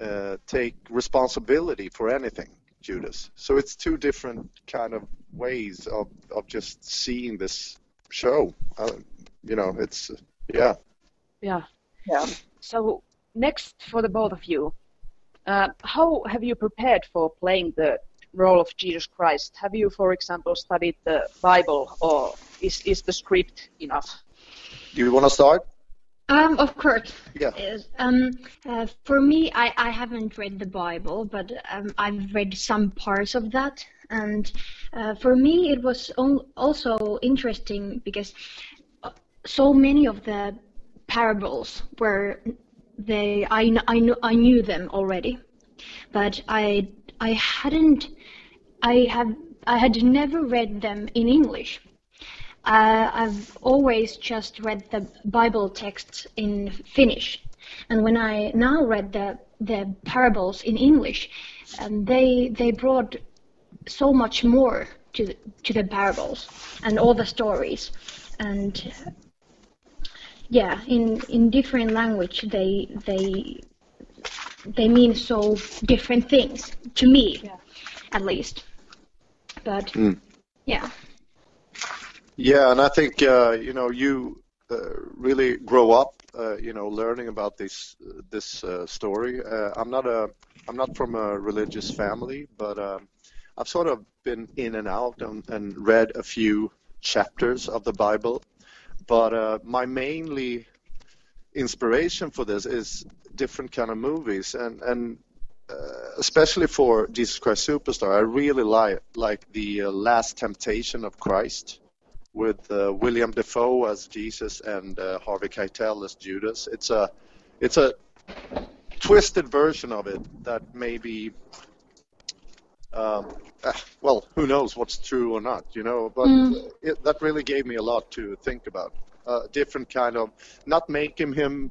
uh, take responsibility for anything. Judas. So it's two different kind of ways of of just seeing this show. Uh, you know, it's yeah. Yeah. Yeah. So next for the both of you, uh, how have you prepared for playing the role of Jesus Christ? Have you, for example, studied the Bible, or is is the script enough? Do you want to start? Um, of course. Yeah. Um, uh, for me, I, I haven't read the Bible, but um, I've read some parts of that. And uh, for me, it was also interesting because uh, so many of the parables were they I, I, kn- I knew them already, but I I hadn't I have I had never read them in English. Uh, I've always just read the Bible texts in Finnish, and when I now read the the parables in English, um, they they brought so much more to the, to the parables and all the stories, and yeah, in in different language they they they mean so different things to me, at least. But Mm. yeah. Yeah, and I think uh, you know you uh, really grow up, uh, you know, learning about this this uh, story. Uh, I'm not a I'm not from a religious family, but um, I've sort of been in and out and, and read a few chapters of the Bible. But uh, my mainly inspiration for this is different kind of movies, and and uh, especially for Jesus Christ Superstar, I really like like the uh, Last Temptation of Christ with uh, William Defoe as Jesus and uh, Harvey Keitel as Judas. It's a it's a twisted version of it that maybe um, uh, well who knows what's true or not you know but Mm. it, that really gave me a lot to think about uh, different kind of not making him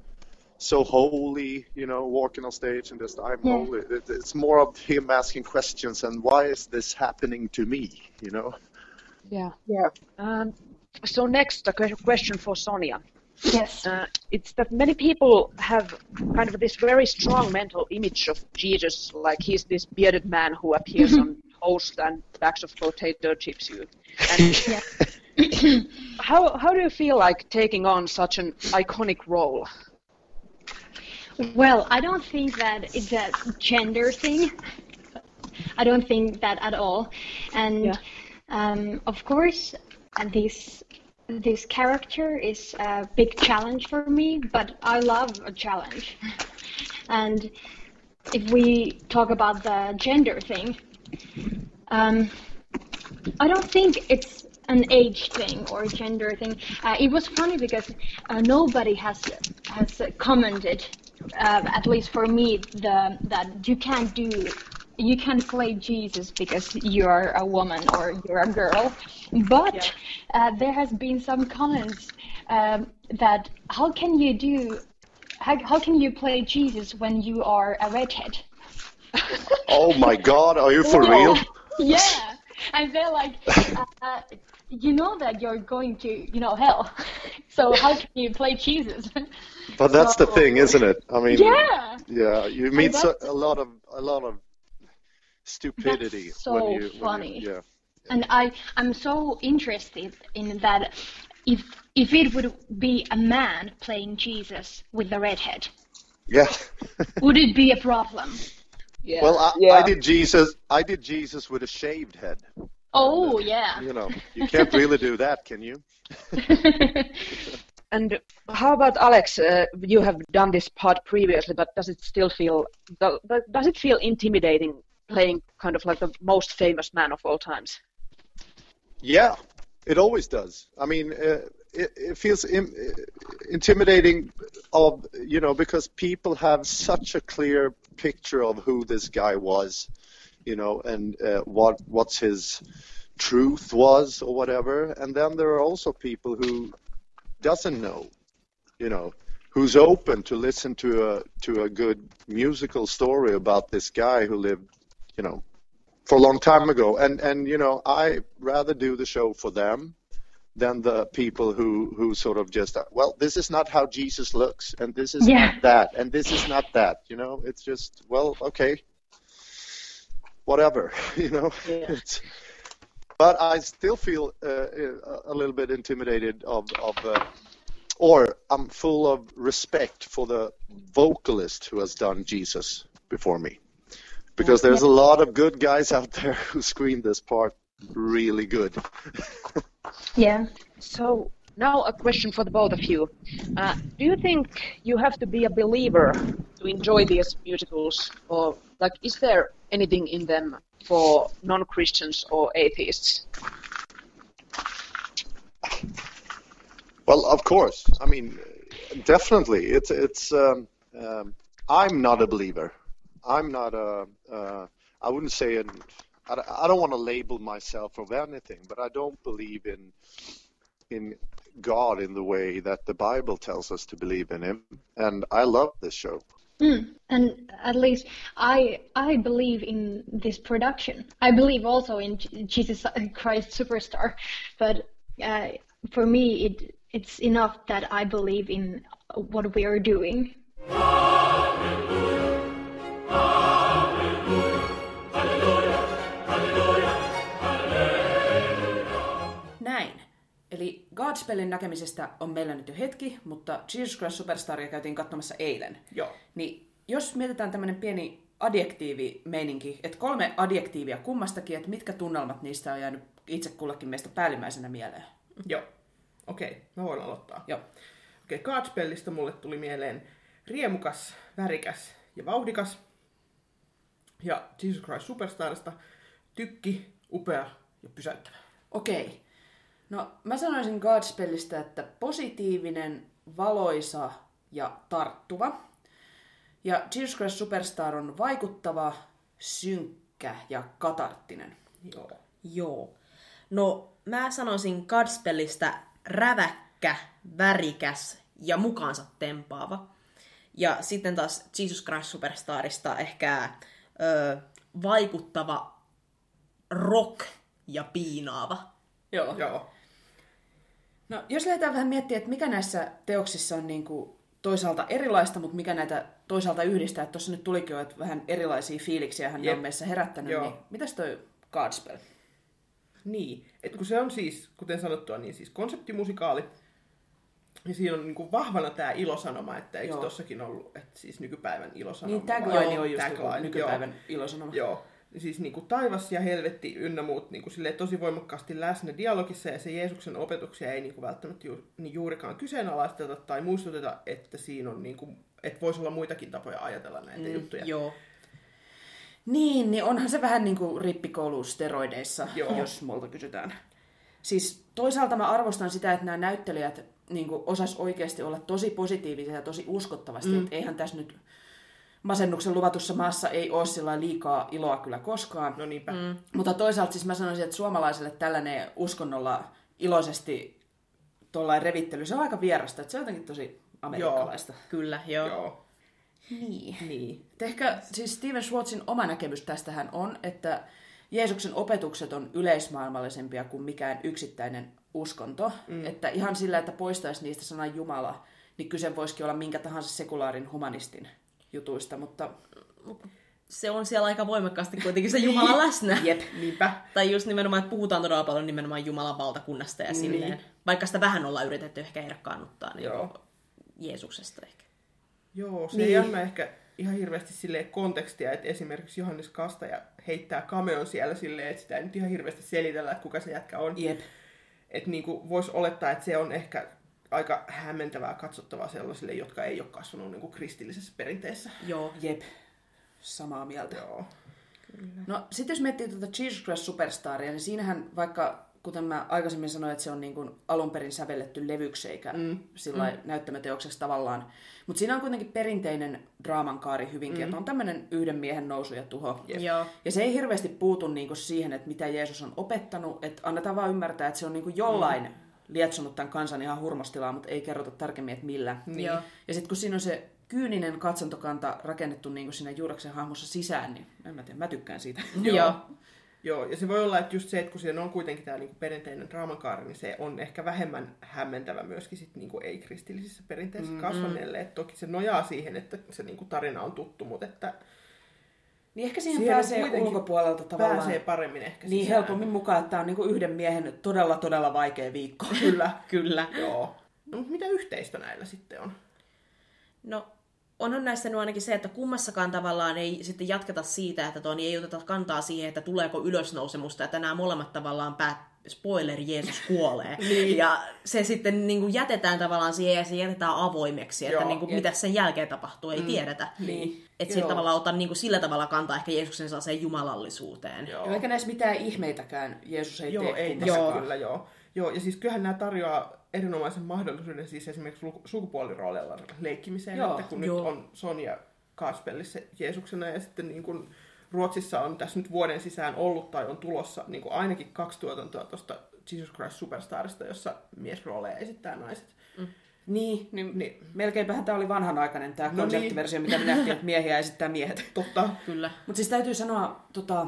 so holy you know walking on stage and just I'm Yeah. holy it, it's more of him asking questions and why is this happening to me you know Yeah. Yeah. Um, so next, a question for Sonia. Yes. Uh, it's that many people have kind of this very strong mental image of Jesus, like he's this bearded man who appears <laughs> on toast and bags of potato chips. You. And <coughs> how how do you feel like taking on such an iconic role? Well, I don't think that it's a gender thing. I don't think that at all. And Yeah. Um, of course, this this character is a big challenge for me, but I love a challenge. <laughs> And if we talk about the gender thing, um, I don't think it's an age thing or a gender thing. Uh, it was funny because uh, nobody has has commented, uh, at least for me, the that you can't do, you can't play Jesus because you're a woman or you're a girl. But uh, there has been some comments um, that how can you do, how, how can you play Jesus when you are a redhead? <laughs> oh my god are you for Yeah. real <laughs> Yeah, and they're like, <laughs> uh, you know that you're going to, you know, hell. So how can you play Jesus? But that's the thing, isn't it? I mean, Yeah. yeah, you meet so, a lot of a lot of stupidity That's so when you, when you- funny. yeah, And I, I'm so interested in that. If if it would be a man playing Jesus with the redhead, yeah. <laughs> would it be a problem? Yeah. Well, I, Yeah. I did Jesus. I did Jesus with a shaved head. Oh yeah. You know, you can't really do that, can you? <laughs> And how about Alex? Uh, you have done this part previously, but does it still feel do- does it feel intimidating playing kind of like the most famous man of all times. Yeah, it always does. I mean, uh, it, it feels Im- intimidating of you know because people have such a clear picture of who this guy was, you know, and uh, what what's his truth was or whatever. And then there are also people who doesn't know, you know, who's open to listen to a to a good musical story about this guy who lived, you know, for a long time ago. And and you know, I rather do the show for them than the people who who sort of just well, this is not how Jesus looks, and this is Yeah. not that, and this is not that. You know, it's just well, okay, whatever. <laughs> You know, Yeah. But I still feel uh, a- a little bit intimidated of of. Uh, or I'm full of respect for the vocalist who has done Jesus before me. Because there's a lot of good guys out there <laughs> who scream this part really good. <laughs> Yeah. So now a question for the both of you. Uh, do you think you have to be a believer to enjoy these musicals, or like is there anything in them for non-Christians or atheists? Well, of course. I mean, definitely. It's it's. Um, um, I'm not a believer. I'm not a. Uh, I wouldn't say an. I, don't- I don't want to label myself of anything, but I don't believe in in God in the way that the Bible tells us to believe in Him, and I love this show. And at least I I believe in this production. I believe also in Jesus Christ Superstar, but uh, for me it it's enough that I believe in what we are doing. Näin. Eli Godspellin näkemisestä on meillä nyt jo hetki, mutta Jesus Christ Superstaria käytiin katsomassa eilen. Joo. Niin jos mietitään tämmöinen pieni adjektiivimeininki, että kolme adjektiivia kummastakin, että mitkä tunnelmat niistä on jäänyt itse kullekin meistä päällimmäisenä mieleen. Joo. Okei, mä voin aloittaa. Joo. Okei, Godspellista mulle tuli mieleen riemukas, värikäs ja vauhdikas. Ja Jesus Christ Superstarista tykki, upea ja pysäyttävä. Okei. No mä sanoisin Godspellistä, että positiivinen, valoisa ja tarttuva. Ja Jesus Christ Superstar on vaikuttava, synkkä ja katarttinen. Joo. Joo. No, mä sanoisin Godspellistä räväkkä, värikäs ja mukaansa tempaava. Ja sitten taas Jesus Christ Superstarista ehkä ö, vaikuttava, rock ja piinaava. Joo. Joo. No, jos lähdetään vähän miettimään, että mikä näissä teoksissa on niin kuin toisaalta erilaista, mutta mikä näitä toisaalta yhdistää, että tuossa nyt tulikin jo, että vähän erilaisia fiiliksiä hän on meissä herättänyt, Joo. niin mitäs toi Godspell? Niin, että kun se on siis, kuten sanottua, niin siis konseptimusikaali, ja siinä on niin kuin vahvana tämä ilosanoma, että eikö tossakin ollut, että siis nykypäivän ilosanoma. Niin tagline on just tagline, nykypäivän joo. ilosanoma. Joo, siis niin kuin taivas ja helvetti ynnä muut niin kuin silleen tosi voimakkaasti läsnä dialogissa, ja se Jeesuksen opetuksia ei niin kuin välttämättä ju, niin juurikaan kyseenalaisteta tai muistuteta, että siinä on niin kuin, että voisi olla muitakin tapoja ajatella näitä mm, juttuja. Joo. Niin, niin onhan se vähän niin kuin rippikoulu steroideissa, Joo. jos multa kysytään. Siis toisaalta mä arvostan sitä, että nämä näyttelijät niin kuin osas oikeasti olla tosi positiivisia ja tosi uskottavasti. Mm. Että eihän tässä nyt masennuksen luvatussa maassa ei ole sillä liikaa iloa kyllä koskaan. No niinpä. Mm. Mutta toisaalta siis mä sanoisin, että suomalaiselle tällainen uskonnolla iloisesti tuollainen revittely, se on aika vierasta. Että se on jotenkin tosi amerikkalaista. Kyllä, joo. Joo. Niin. Niin. Ehkä siis Steven Schwartzin oma näkemys tästähän on, että Jeesuksen opetukset on yleismaailmallisempia kuin mikään yksittäinen uskonto. Mm. Että ihan sillä, että poistaisi niistä sanan Jumala, niin kyse voisikin olla minkä tahansa sekulaarin humanistin jutuista, mutta Se on siellä aika voimakkaasti kuitenkin se Jumala <laughs> läsnä. jep. Niinpä. Tai just nimenomaan, että puhutaan todella paljon nimenomaan Jumalan valtakunnasta ja silleen. Vaikka sitä vähän ollaan yritetty ehkä ehdokkaannuttaa niin Joo. Jeesuksesta ehkä. Joo, se Niin. niin. ei anna ehkä ihan hirveästi sille kontekstia, että esimerkiksi Johannes Kastaja heittää cameon siellä silleen, että sitä ei nyt ihan hirveästi selitellä, että kuka se jätkä on. Jep. Että niinku voisi olettaa, että se on ehkä aika hämmentävää katsottavaa sellaisille, jotka ei ole kasvanut niinku kristillisessä perinteessä. Joo. Jep. Samaa mieltä. Joo. No sitten jos miettii tuota Jesus Christ Superstaria, niin siinähän vaikka, kuten mä aikaisemmin sanoin, että se on niin kuin alun perin sävelletty levyksi eikä mm. sillä mm. näyttämöteokseksi tavallaan. Mutta siinä on kuitenkin perinteinen draaman kaari hyvinkin, mm. että on tämmöinen yhden miehen nousu ja tuho. Joo. Ja se ei hirveästi puutu niinku siihen, että mitä Jeesus on opettanut, että annetaan vaan ymmärtää, että se on niinku jollain mm. Lietsonut tämän kansan ihan hurmostilaa, mutta ei kerrota tarkemmin, että millä. Niin. Joo. Ja sitten kun siinä on se kyyninen katsontokanta rakennettu niinku siinä Juudaksen hahmossa sisään, niin en mä tiedä, mä tykkään siitä. <laughs> Joo. Joo, ja se voi olla, että just se, että kun siinä on kuitenkin tämä niinku perinteinen draamankaari, niin se on ehkä vähemmän hämmentävä myöskin sit niinku ei-kristillisissä perinteissä mm, kasvaneille. Et toki se nojaa siihen, että se niinku tarina on tuttu, mutta että Niin ehkä siihen, Siihen pääsee ulkopuolelta tavallaan. pääsee paremmin ehkä Niin sisään. helpommin mukaan, että tämä on niinku yhden miehen todella, todella vaikea viikko. <laughs> Kyllä. Kyllä. Joo. No, mutta mitä yhteistä näillä sitten on? No, onhan näissä nyt ainakin se, että kummassakaan tavallaan ei sitten jatketa siitä, että tuo, niin ei oteta kantaa siihen, että tuleeko ylösnousemusta, että nämä molemmat tavallaan päät, spoiler, Jeesus kuolee. <laughs> niin. Ja se sitten niin kuin jätetään tavallaan siihen ja se jätetään avoimeksi, että Joo, niin kuin, jep. mitä sen jälkeen tapahtuu, ei mm. tiedetä. Niin. Että sillä Joo. tavalla ottaa niin kuin sillä tavalla kantaa ehkä Jeesuksen sellaiseen jumalallisuuteen. Joo. Ja eikä näissä mitään ihmeitäkään Jeesus ei Joo, tee ei tässä kummassakaan. kyllä, joo. Joo, ja siis kyllähän nämä tarjoaa erinomaisen mahdollisuuden siis esimerkiksi sukupuolirooleilla leikkimiseen, Joo, että kun joo. nyt on Sonja Kaspelissa Jeesuksena ja sitten niin kuin Ruotsissa on tässä nyt vuoden sisään ollut tai on tulossa niin kuin ainakin kaksi tuotantoa tuosta Jesus Christ Superstarista, jossa miesrooleja esittää naiset. Niin, niin, Niin. melkeinpähän tämä oli vanhanaikainen tämä No konseptiversio, mitä me nähtiin, että miehiä esittää miehet. Totta. Kyllä. Mutta siis täytyy sanoa, tota,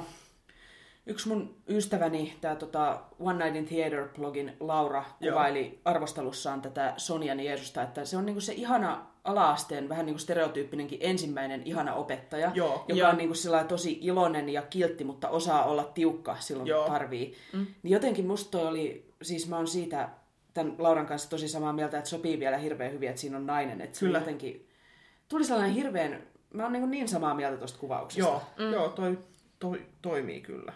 yksi mun ystäväni, tämä tota One Night in Theater-blogin Laura, Joo. kuvaili arvostelussaan tätä Sonjan Jeesusta, että se on niinku se ihana alaasteen, vähän niinku stereotyyppinenkin ensimmäinen ihana opettaja, Joo. joka Joo. on niinku tosi iloinen ja kiltti, mutta osaa olla tiukka silloin, Joo. kun tarvii. Mm. Niin jotenkin musta toi oli, siis mä oon siitä tämän Lauran kanssa tosi samaa mieltä, että sopii vielä hirveän hyvin, että siinä on nainen. Että Kyllä. Kyllä. jotenkin tuli sellainen hirveän, mä oon niin, niin samaa mieltä tuosta kuvauksesta. Joo, mm. joo toi, toi, toimii kyllä.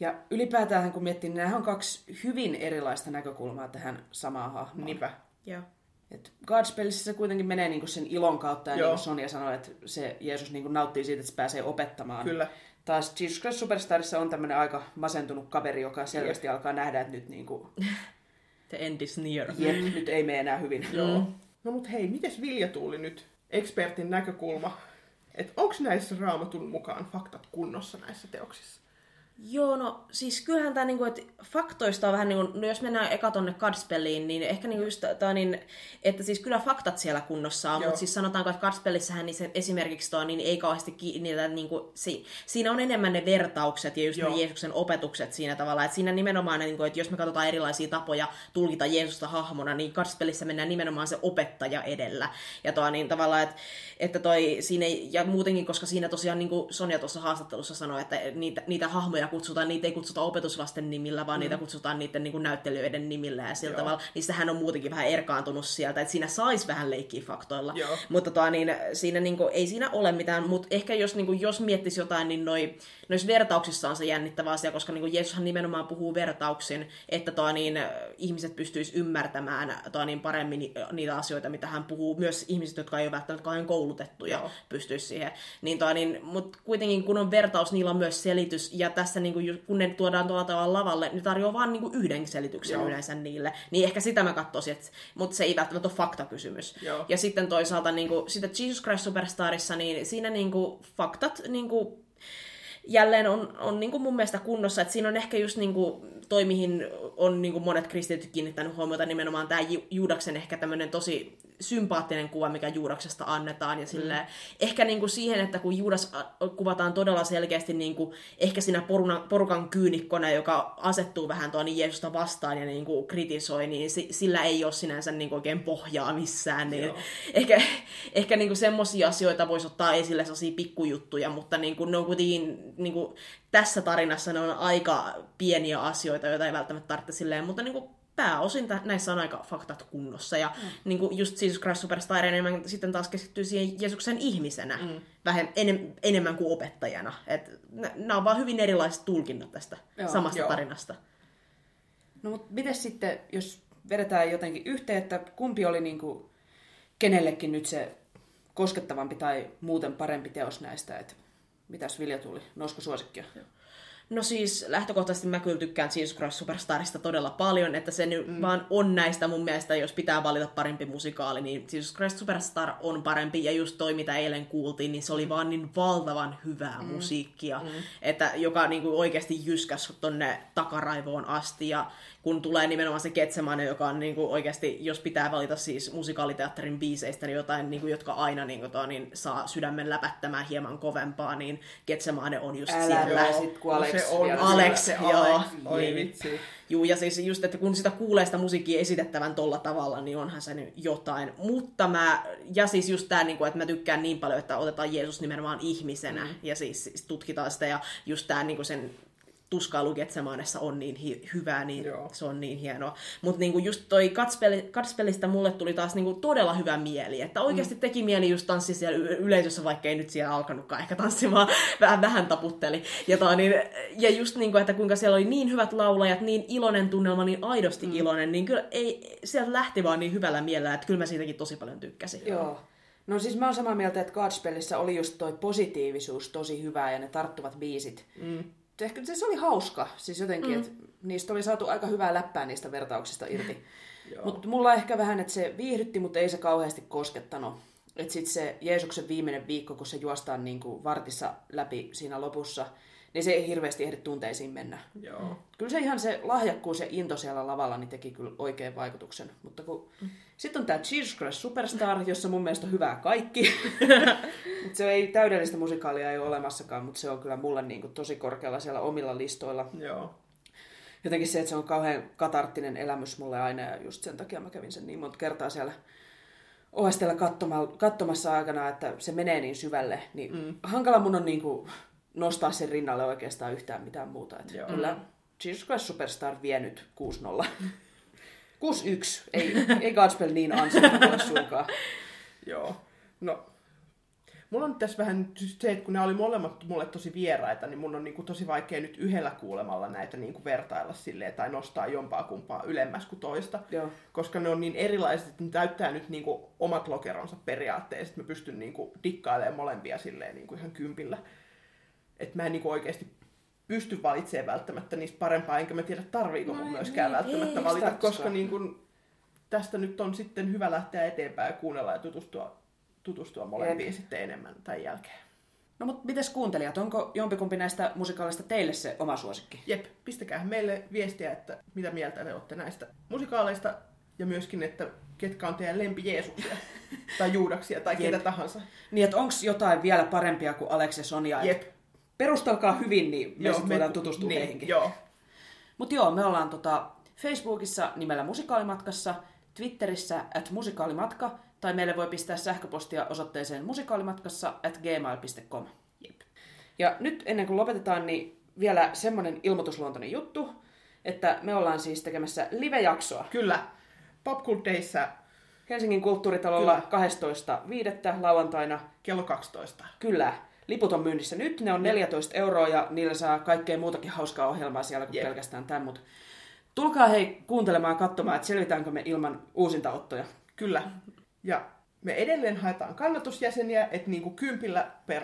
Ja ylipäätään kun miettii, niin nämä on kaksi hyvin erilaista näkökulmaa tähän samaan hahmoon. Niinpä. Joo. Et Godspellissä se kuitenkin menee niinku sen ilon kautta, ja Joo. niin kuin Sonja sanoi, että se Jeesus niinku nauttii siitä, että se pääsee opettamaan. Kyllä. Taas Jesus Christ Superstarissa on tämmöinen aika masentunut kaveri, joka selvästi alkaa nähdä, että nyt, niinku, <laughs> The end is near. jep, nyt ei mene enää hyvin. Joo. No mut hei, mites Vilja Tuuli nyt? Ekspertin näkökulma. Että onko näissä raamatun mukaan faktat kunnossa näissä teoksissa? Joo, no siis kyllähän tämä, niinku, että faktoista on vähän niin kuin, no jos mennään eka tonne Godspelliin, niin ehkä niinku just tää, niin, että siis kyllä faktat siellä kunnossa on, mutta siis sanotaanko, että Godspellissähän niin se, esimerkiksi toi, niin ei kauheasti kiinnitä, niinku, si, siinä on enemmän ne vertaukset ja just Joo. ne Jeesuksen opetukset siinä tavalla, että siinä nimenomaan, niinku, että jos me katsotaan erilaisia tapoja tulkita Jeesusta hahmona, niin Godspellissä mennään nimenomaan se opettaja edellä. Ja toi, niin tavallaan, että, että toi siinä, ei- ja muutenkin, koska siinä tosiaan, niin kuin Sonja tuossa haastattelussa sanoi, että niitä, niitä hahmoja kutsutaan, niitä ei kutsuta opetuslasten nimillä, vaan mm. niitä kutsutaan niiden niin kuin näyttelijöiden nimillä ja sillä Joo. tavalla, niin sitähän on muutenkin vähän erkaantunut sieltä, että siinä saisi vähän leikkiä faktoilla. Joo. Mutta tota, niin, siinä niin kuin, ei siinä ole mitään, mutta ehkä jos, niin kuin, jos miettisi jotain, niin noi, noissa vertauksissa on se jännittävä asia, koska niin kuin Jeesushan nimenomaan puhuu vertauksin, että toi, niin, ihmiset pystyis ymmärtämään toi, niin paremmin ni- niitä asioita, mitä hän puhuu. Myös ihmiset, jotka ei ole välttämättä kauhean koulutettuja, Joo. pystyisi siihen. Niin, toi, niin, mutta kuitenkin kun on vertaus, niillä on myös selitys, ja tässä niin kuin, kun ne tuodaan tuolla tavalla lavalle, niin tarjoaa vaan niin yhden selityksen Joo. yleensä niille. Niin ehkä sitä mä katsoisin, että, mutta se ei välttämättä ole faktakysymys. Joo. Ja sitten toisaalta niin kuin, sitä Jesus Christ Superstarissa, niin siinä niin kuin, faktat niin kuin, jälleen on, on niin kuin mun mielestä kunnossa, että siinä on ehkä just niin kuin, toi, mihin on niin kuin monet kristityt kiinnittänyt huomiota, nimenomaan tämä Juudaksen ehkä tämmöinen tosi sympaattinen kuva, mikä Juudaksesta annetaan, ja silleen, ehkä niin kuin siihen, että kun Juudas a- kuvataan todella selkeästi niin kuin, ehkä siinä poruna, porukan kyynikkona, joka asettuu vähän tuon Jeesusta vastaan ja niin kuin kritisoi, niin si, sillä ei ole sinänsä niin kuin oikein pohjaa missään, niin Joo. ehkä, ehkä niinku semmoisia asioita voisi ottaa esille, sellaisia pikkujuttuja, mutta niinku ne on kuitenkin niinku, tässä tarinassa ne on aika pieniä asioita, joita ei välttämättä tarvitse silleen, mutta niinku, pääosin tä- näissä on aika faktat kunnossa. Ja mm. niinku, just Jesus Christ Superstar enemmän sitten taas keskittyy siihen Jeesuksen ihmisenä, mm. vähän enem, enemmän kuin opettajana. Et, nämä on vaan hyvin erilaiset tulkinnat tästä Joo, samasta joo. tarinasta. No mutta miten sitten, jos vedetään jotenkin yhteen, että kumpi oli niinku kenellekin nyt se koskettavampi tai muuten parempi teos näistä, että Mitäs Vilja tuli? Nousko suosikkia? No siis lähtökohtaisesti mä kyllä tykkään Jesus Christ Superstarista todella paljon, että se nyt mm. vaan on näistä mun mielestä, jos pitää valita parempi musikaali, niin Jesus Christ Superstar on parempi. Ja just toi, mitä eilen kuultiin, niin se oli vaan niin valtavan hyvää mm. musiikkia, mm. että joka niinku oikeasti jyskäs tonne takaraivoon asti. Ja kun tulee nimenomaan se Getsemane, joka on niinku oikeasti, jos pitää valita siis musikaaliteatterin biiseistä, niin jotain, niinku, jotka aina niinku, to, niin saa sydämen läpättämään hieman kovempaa, niin Getsemane on just Älä siellä. joo. sit, kun No Alex se on Alex, se joo. Alex. Oi Niin. vitsi. Juu, ja siis just, että kun sitä kuulee sitä musiikkia esitettävän tolla tavalla, niin onhan se nyt jotain. Mutta mä, ja siis just tää, niin että mä tykkään niin paljon, että otetaan Jeesus nimenomaan ihmisenä, mm. ja siis, siis tutkitaan sitä, ja just tää niin sen tuskailu Getsemanessa on niin hi- hyvää, niin Joo. Se on niin hienoa. Mutta niinku just toi Katspeli, Katspelistä mulle tuli taas niinku todella hyvä mieli, että oikeasti Mm. teki mieli just tanssia siellä y- yleisössä, vaikka ei nyt siellä alkanutkaan ehkä tanssimaan, <laughs> vähän, vähän taputteli. Ja, toi, niin, ja just niinku, että kuinka siellä oli niin hyvät laulajat, niin iloinen tunnelma, niin aidosti mm. iloinen, niin kyllä ei, sieltä lähti vaan niin hyvällä mielellä, että kyllä mä siitäkin tosi paljon tykkäsin. Joo. No siis mä oon samaa mieltä, että Godspellissä oli just toi positiivisuus tosi hyvää ja ne tarttuvat biisit. Mm. Ehkä se oli hauska, siis jotenkin, mm. että niistä oli saatu aika hyvää läppää niistä vertauksista irti. <laughs> mutta mulla ehkä vähän, että se viihdytti, mutta ei se kauheasti koskettanut. Että sitten se Jeesuksen viimeinen viikko, kun se juostaan niin kuin vartissa läpi siinä lopussa, niin se ei hirveästi ehdi tunteisiin mennä. Joo. Kyllä se ihan se lahjakkuus ja into siellä lavalla niin teki kyllä oikein vaikutuksen. Mutta kun... Sitten on tämä Jesus Christ Superstar, jossa mun mielestä on hyvää kaikki. <laughs> Mut se ei täydellistä musikaalia ei ole olemassakaan, mutta se on kyllä mulle niin kuin tosi korkealla siellä omilla listoilla. Joo. Jotenkin se, että se on kauhean katarttinen elämys mulle aina ja just sen takia mä kävin sen niin monta kertaa siellä katsoma- katsomassa aikana, että se menee niin syvälle, niin mm. hankala mun on niin kuin nostaa sen rinnalle oikeastaan yhtään mitään muuta. Että kyllä Jesus Christ Superstar vie nyt 6-0. <laughs> 6-1. Ei, ei Godspell niin ole suinkaan. Joo. No, mulla on tässä vähän se, että kun ne oli molemmat mulle tosi vieraita, niin mun on niinku tosi vaikea nyt yhdellä kuulemalla näitä niinku vertailla silleen tai nostaa jompaa kumpaa ylemmäs kuin toista. Joo. Koska ne on niin erilaiset, että ne täyttää nyt niinku omat lokeronsa periaatteessa, että mä pystyn niinku dikkailemaan molempia silleen niinku ihan kympillä. Että mä en niinku oikeasti pysty valitsemaan välttämättä niistä parempaa, enkä mä tiedä tarviiko mun myöskään niin, välttämättä ei, valita, koska niinku, tästä nyt on sitten hyvä lähteä eteenpäin ja kuunnella ja tutustua, tutustua molempiin Jep. sitten enemmän tämän jälkeen. No mutta mites kuuntelijat, onko jompikumpi näistä musikaalista teille se oma suosikki? Jep, pistäkää meille viestiä, että mitä mieltä te olette näistä musikaaleista ja myöskin, että ketkä on teidän lempi Jeesuksia <laughs> tai Juudaksia tai ketä Jep. tahansa. Niin, että onko jotain vielä parempia kuin Alex ja Sonia? Jep. Perustelkaa hyvin, niin me Joo, sitten voidaan tutustua niin, heihinkin. Joo, Mutta joo, me ollaan tota Facebookissa nimellä Musikaalimatkassa, Twitterissä at musikaalimatka, tai meille voi pistää sähköpostia osoitteeseen musikaalimatkassa at gmail.com. Jep. Ja nyt ennen kuin lopetetaan, niin vielä semmoinen ilmoitusluontoinen juttu, että me ollaan siis tekemässä live-jaksoa kyllä. Popcultteissa Helsingin kulttuuritalolla Kyllä. 12.5. lauantaina. kello 12. Kyllä, liput on myynnissä nyt, ne on 14 euroa ja niillä saa kaikkea muutakin hauskaa ohjelmaa siellä kuin Jep. pelkästään tämän, mutta tulkaa hei kuuntelemaan ja katsomaan, että selvitäänkö me ilman uusintaottoja. Kyllä. Ja me edelleen haetaan kannatusjäseniä, että niinku kympillä per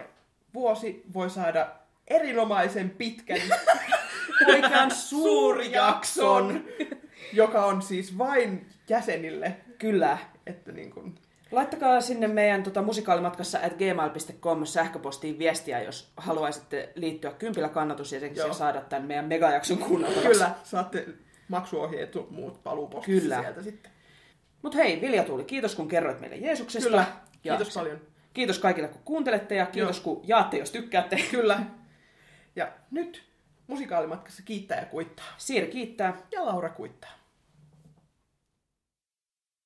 vuosi voi saada erinomaisen pitkän <laughs> Oikean suurjakson, joka on siis vain jäsenille. Kyllä. Että niin kuin, Laittakaa sinne meidän tota, musikaalimatkassa at gmail.com sähköpostiin viestiä, jos haluaisitte liittyä kympillä kannatusjäseniksi ja saada tämän meidän megajakson kuunneltavaksi. kyllä, saatte maksuohjeet ja muut paluupostissa Kyllä. sieltä sitten. Mutta hei, Vilja Tuuli, kiitos kun kerroit meille Jeesuksesta. Kyllä, Ja kiitos paljon. Kiitos kaikille kun kuuntelette ja kiitos Joo. kun jaatte, jos tykkäätte. <laughs> Kyllä. Ja nyt musikaalimatkassa kiittää ja kuittaa. Siiri kiittää. Ja Laura kuittaa.